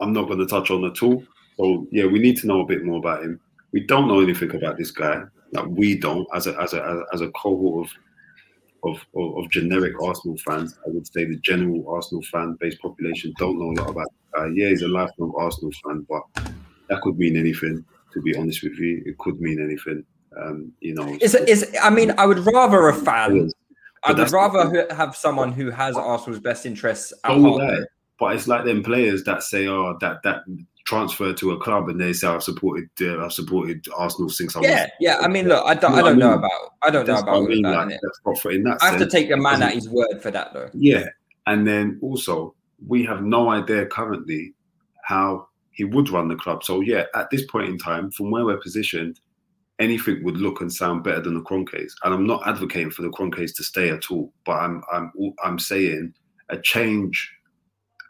Speaker 8: I'm not going to touch on at all. So yeah, we need to know a bit more about him. We don't know anything about this guy. Like we don't, as a as a as a cohort of of, of, of generic Arsenal fans, I would say the general Arsenal fan based population don't know a lot about. Uh, yeah, he's a lifelong Arsenal fan, but that could mean anything. To be honest with you, it could mean anything. Um, you know,
Speaker 6: Is is I mean, I would rather a fan. I would rather have someone who has Arsenal's best interests at heart.
Speaker 8: But it's like them players that say, "Oh, that that transfer to a club," and they say, "I've supported, uh, I've supported Arsenal since I was."
Speaker 6: Yeah, yeah. I mean, look, I don't,
Speaker 8: You
Speaker 6: I
Speaker 8: know what
Speaker 6: don't
Speaker 8: I
Speaker 6: know about, I don't know about
Speaker 8: I mean.
Speaker 6: that.
Speaker 8: Like,
Speaker 6: innit?
Speaker 8: that's what for in that
Speaker 6: I have to take the man at his word for that, though.
Speaker 8: Yeah, and then also we have no idea currently how he would run the club. So yeah, at this point in time, from where we're positioned, anything would look and sound better than the Kroenkes. And I'm not advocating for the Kroenkes to stay at all, but I'm I'm I'm saying a change,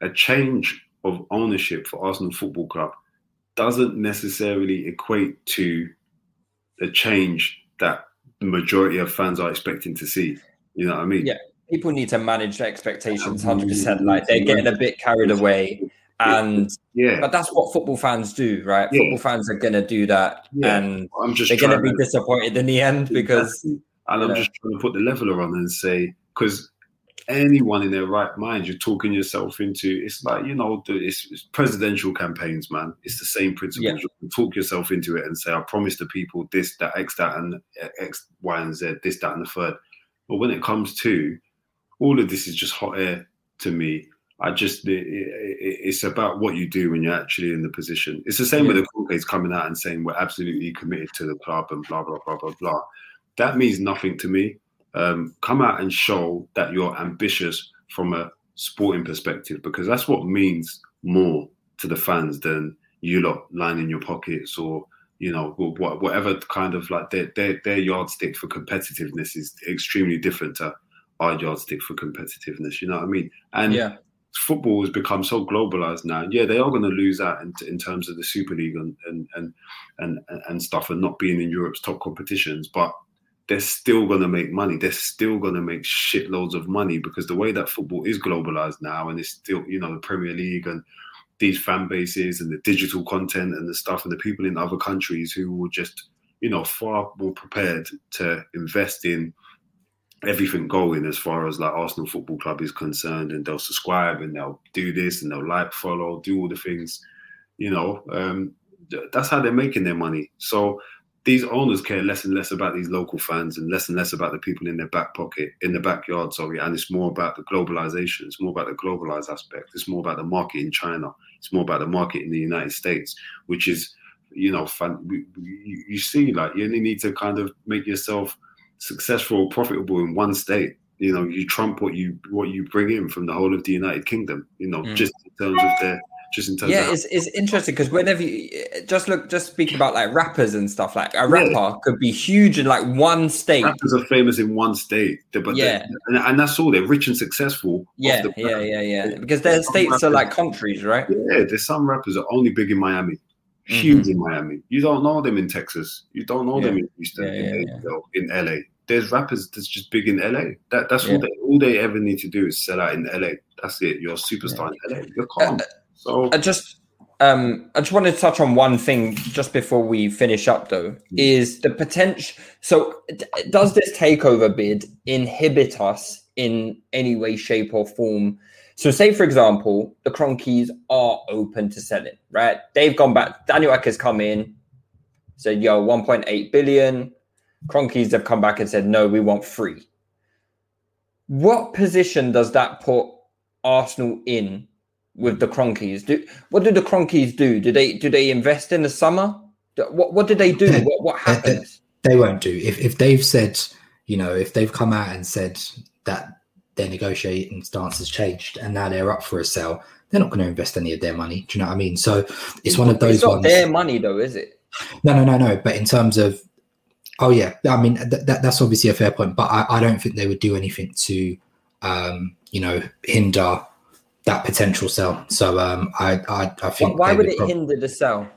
Speaker 8: a change of ownership for Arsenal Football Club doesn't necessarily equate to the change that the majority of fans are expecting to see. You know what I mean?
Speaker 6: Yeah, people need to manage their expectations 100%. Like, they're getting a bit carried away. And,
Speaker 8: Yeah.
Speaker 6: but that's what football fans do, right?
Speaker 8: Yeah.
Speaker 6: Football fans are going to do that.
Speaker 8: Yeah.
Speaker 6: And
Speaker 8: I'm just
Speaker 6: they're going to
Speaker 8: trying
Speaker 6: be disappointed in the end because,
Speaker 8: and I'm
Speaker 6: you know.
Speaker 8: just trying to put the leveler on and say because anyone in their right mind, you're talking yourself into. It's like you know, the, it's, it's presidential campaigns, man. It's the same principle.
Speaker 6: Yeah.
Speaker 8: You talk yourself into it and say, "I promise the people this, that, X, that, and uh, X, Y, and Z, this, that, and the third. But when it comes to all of this, is just hot air to me. I just it, it, it's about what you do when you're actually in the position. It's the same with the Kroenke's coming out and saying we're absolutely committed to the club and blah blah blah blah blah. That means nothing to me. Um, come out and show that you're ambitious from a sporting perspective because that's what means more to the fans than you lot lining your pockets or you know wh- wh- whatever kind of like their their, their yardstick for competitiveness is extremely different to our yardstick for competitiveness. You know what I mean? And
Speaker 6: yeah.
Speaker 8: football has become so globalized now. Yeah, they are going to lose out in, in terms of the Super League and and, and and and stuff, and not being in Europe's top competitions. But they're still going to make money. They're still going to make shitloads of money because the way that football is globalized now, and it's still you know the Premier League and these fan bases and the digital content and the stuff, and the people in other countries who will just you know far more prepared to invest in everything going as far as like Arsenal Football Club is concerned, and they'll subscribe and they'll do this and they'll like, follow, do all the things. You know, um, that's how they're making their money. So these owners care less and less about these local fans and less and less about the people in their back pocket, in the backyard. Sorry, and it's more about the globalization. It's more about the globalized aspect. It's more about the market in China. It's more about the market in the United States, which is, you know, fun. You, you see, like you only need to kind of make yourself successful or profitable in one state you know you trump what you what you bring in from the whole of the united kingdom you know
Speaker 6: Mm.
Speaker 8: just in terms of their just in terms
Speaker 6: Yeah,
Speaker 8: of
Speaker 6: it's, it's interesting because whenever you just look, just speaking about like rappers and stuff, like a rapper could be huge in like one state.
Speaker 8: rappers are famous in one state but
Speaker 6: Yeah.
Speaker 8: yeah and, and that's all they're rich and successful
Speaker 6: Yeah, yeah, yeah, yeah. Because their states are like countries, right?
Speaker 8: yeah there's some rappers that are only big in miami
Speaker 6: Mm-hmm.
Speaker 8: huge in miami you don't know them in texas you don't know them in houston
Speaker 6: Yeah, yeah,
Speaker 8: in,
Speaker 6: yeah.
Speaker 8: in la there's rappers that's just big in la that that's
Speaker 6: Yeah.
Speaker 8: all they all they ever need to do is sell out in la that's it you're a superstar in la you're calm so
Speaker 6: I just um I just wanted to touch on one thing just before we finish up though is the potential so d- does this takeover bid inhibit us in any way shape or form? So say for example the Kroenkes are open to selling right? They've gone back Daniel Ek has come in said yo 1.8 billion. Kroenkes have come back and said no we want free. What position does that put Arsenal in with the Kroenkes? Do what do the Kroenkes do? Do they do they invest in the summer? Do- What what do they do? What what happens?
Speaker 7: They won't do. If if they've said, you know, if they've come out and said that their negotiating stance has changed and now they're up for a sale, they're not going to invest any of their money. Do you know what I mean? So it's one of those
Speaker 6: It's not
Speaker 7: ones.
Speaker 6: their money though, is it?
Speaker 7: No, no, no, no. But in terms of Oh yeah, I mean th- that, that's obviously a fair point, but I, I don't think they would do anything to, um, you know, hinder that potential sell. So um, I, I, I
Speaker 6: Why,
Speaker 7: think
Speaker 6: why would it
Speaker 7: prob-
Speaker 6: hinder the sell?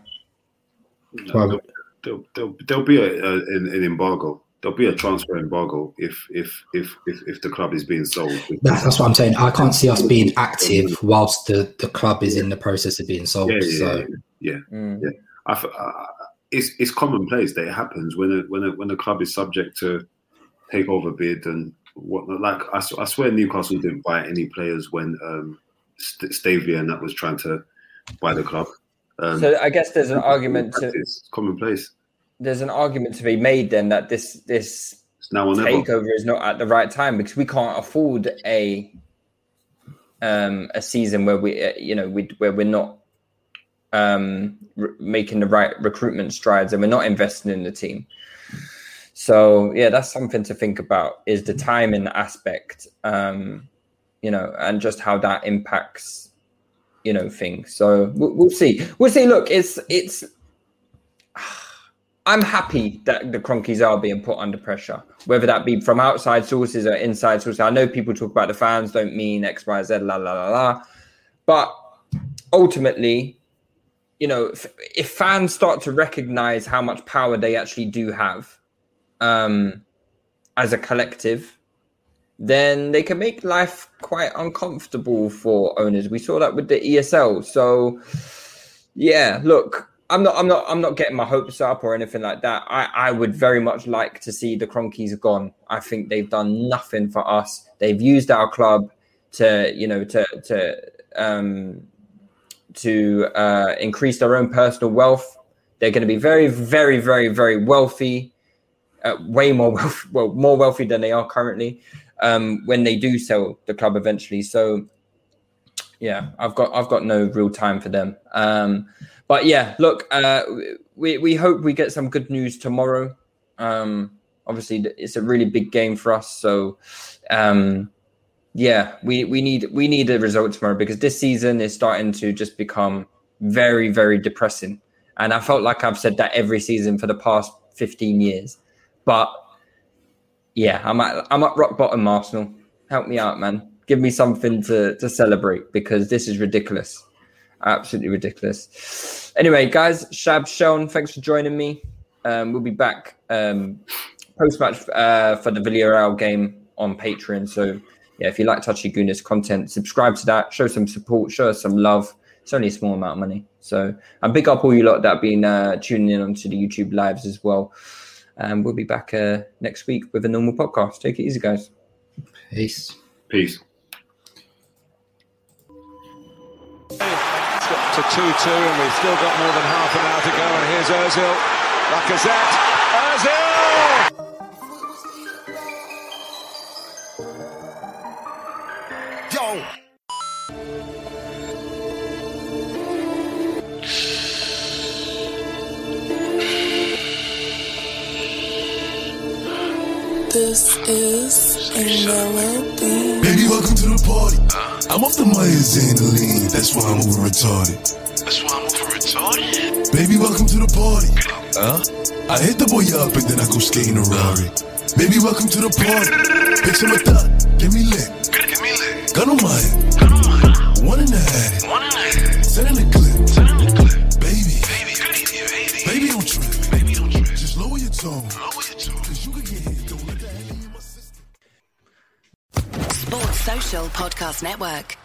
Speaker 7: Why would-
Speaker 8: There'll, there'll, there'll be a, a, an, an embargo. There'll be a transfer embargo if if if if, if the club is being sold.
Speaker 7: That's, that's what I'm saying. I can't see us being active whilst the, the club is in the process of being sold.
Speaker 8: Yeah, yeah,
Speaker 7: so
Speaker 8: yeah.
Speaker 6: Mm.
Speaker 8: Yeah. I, f- I- it's it's commonplace that it happens when a when a when a club is subject to takeover bid and whatnot. Like I swear Newcastle didn't buy any players when um, St- and that was trying to buy the club. Um,
Speaker 6: So I guess there's an argument to
Speaker 8: it's commonplace.
Speaker 6: there's an argument to be made then that this this
Speaker 8: or never.
Speaker 6: takeover is not at the right time because we can't afford a um a season where we uh, you know we where we're not um r- making the right recruitment strides and we're not investing in the team so yeah that's something to think about is the timing aspect um you know and just how that impacts you know things so we'll, we'll see we'll see look it's it's I'm happy that the Kroenkes are being put under pressure, whether that be from outside sources or inside sources. I know people talk about the fans don't mean X, Y, Z, la, la, la, la. But ultimately, you know, if, if fans start to recognize how much power they actually do have um, as a collective, then they can make life quite uncomfortable for owners. We saw that with the ESL. So, yeah, look, I'm not, I'm not, I'm not getting my hopes up or anything like that. I, I would very much like to see the Kroenkes gone. I think they've done nothing for us. They've used our club to, you know, to, to, um, to uh, increase their own personal wealth. They're going to be very, very, very, very wealthy, uh, way more wealth, well, more wealthy than they are currently um, when they do sell the club eventually. So, yeah, I've got I've got no real time for them. Um, but yeah, look, uh, we we hope we get some good news tomorrow. Um, obviously, it's a really big game for us, so um, yeah, we we need we need a result tomorrow because this season is starting to just become very very depressing, and I felt like I've said that every season for the past fifteen years, but yeah, I'm at I'm at rock bottom, Arsenal. Help me out, man. Give me something to to celebrate because this is ridiculous, absolutely ridiculous. Anyway, guys, Shab Seun, thanks for joining me. Um, we'll be back um, post match uh, for the Villarreal game on Patreon. So yeah, if you like Touchy Gooners content, subscribe to that. Show some support. Show us some love. It's only a small amount of money. So and big up all you lot that have been uh, tuning in onto the YouTube lives as well. And we'll be back uh, next week with a normal podcast. Take it easy, guys.
Speaker 7: peace.
Speaker 8: Peace.
Speaker 2: It's got to 2 2, and we've still got more than half an hour to go. And here's Ozil. Lacazette.
Speaker 4: Baby, welcome to the party. Uh. I'm off the Myazanaline, that's why I'm over retarded.
Speaker 5: That's why I'm over retarded.
Speaker 4: Baby, welcome to the party. Huh? I hit the boy up and then I go skating a Rari. Baby, welcome to the party. Picture my thought, get me lit.
Speaker 5: Give me lit.
Speaker 4: Gun on my head,
Speaker 5: Gun on my
Speaker 4: one in the head,
Speaker 5: one and a half.
Speaker 4: send in the
Speaker 9: Podcast Network.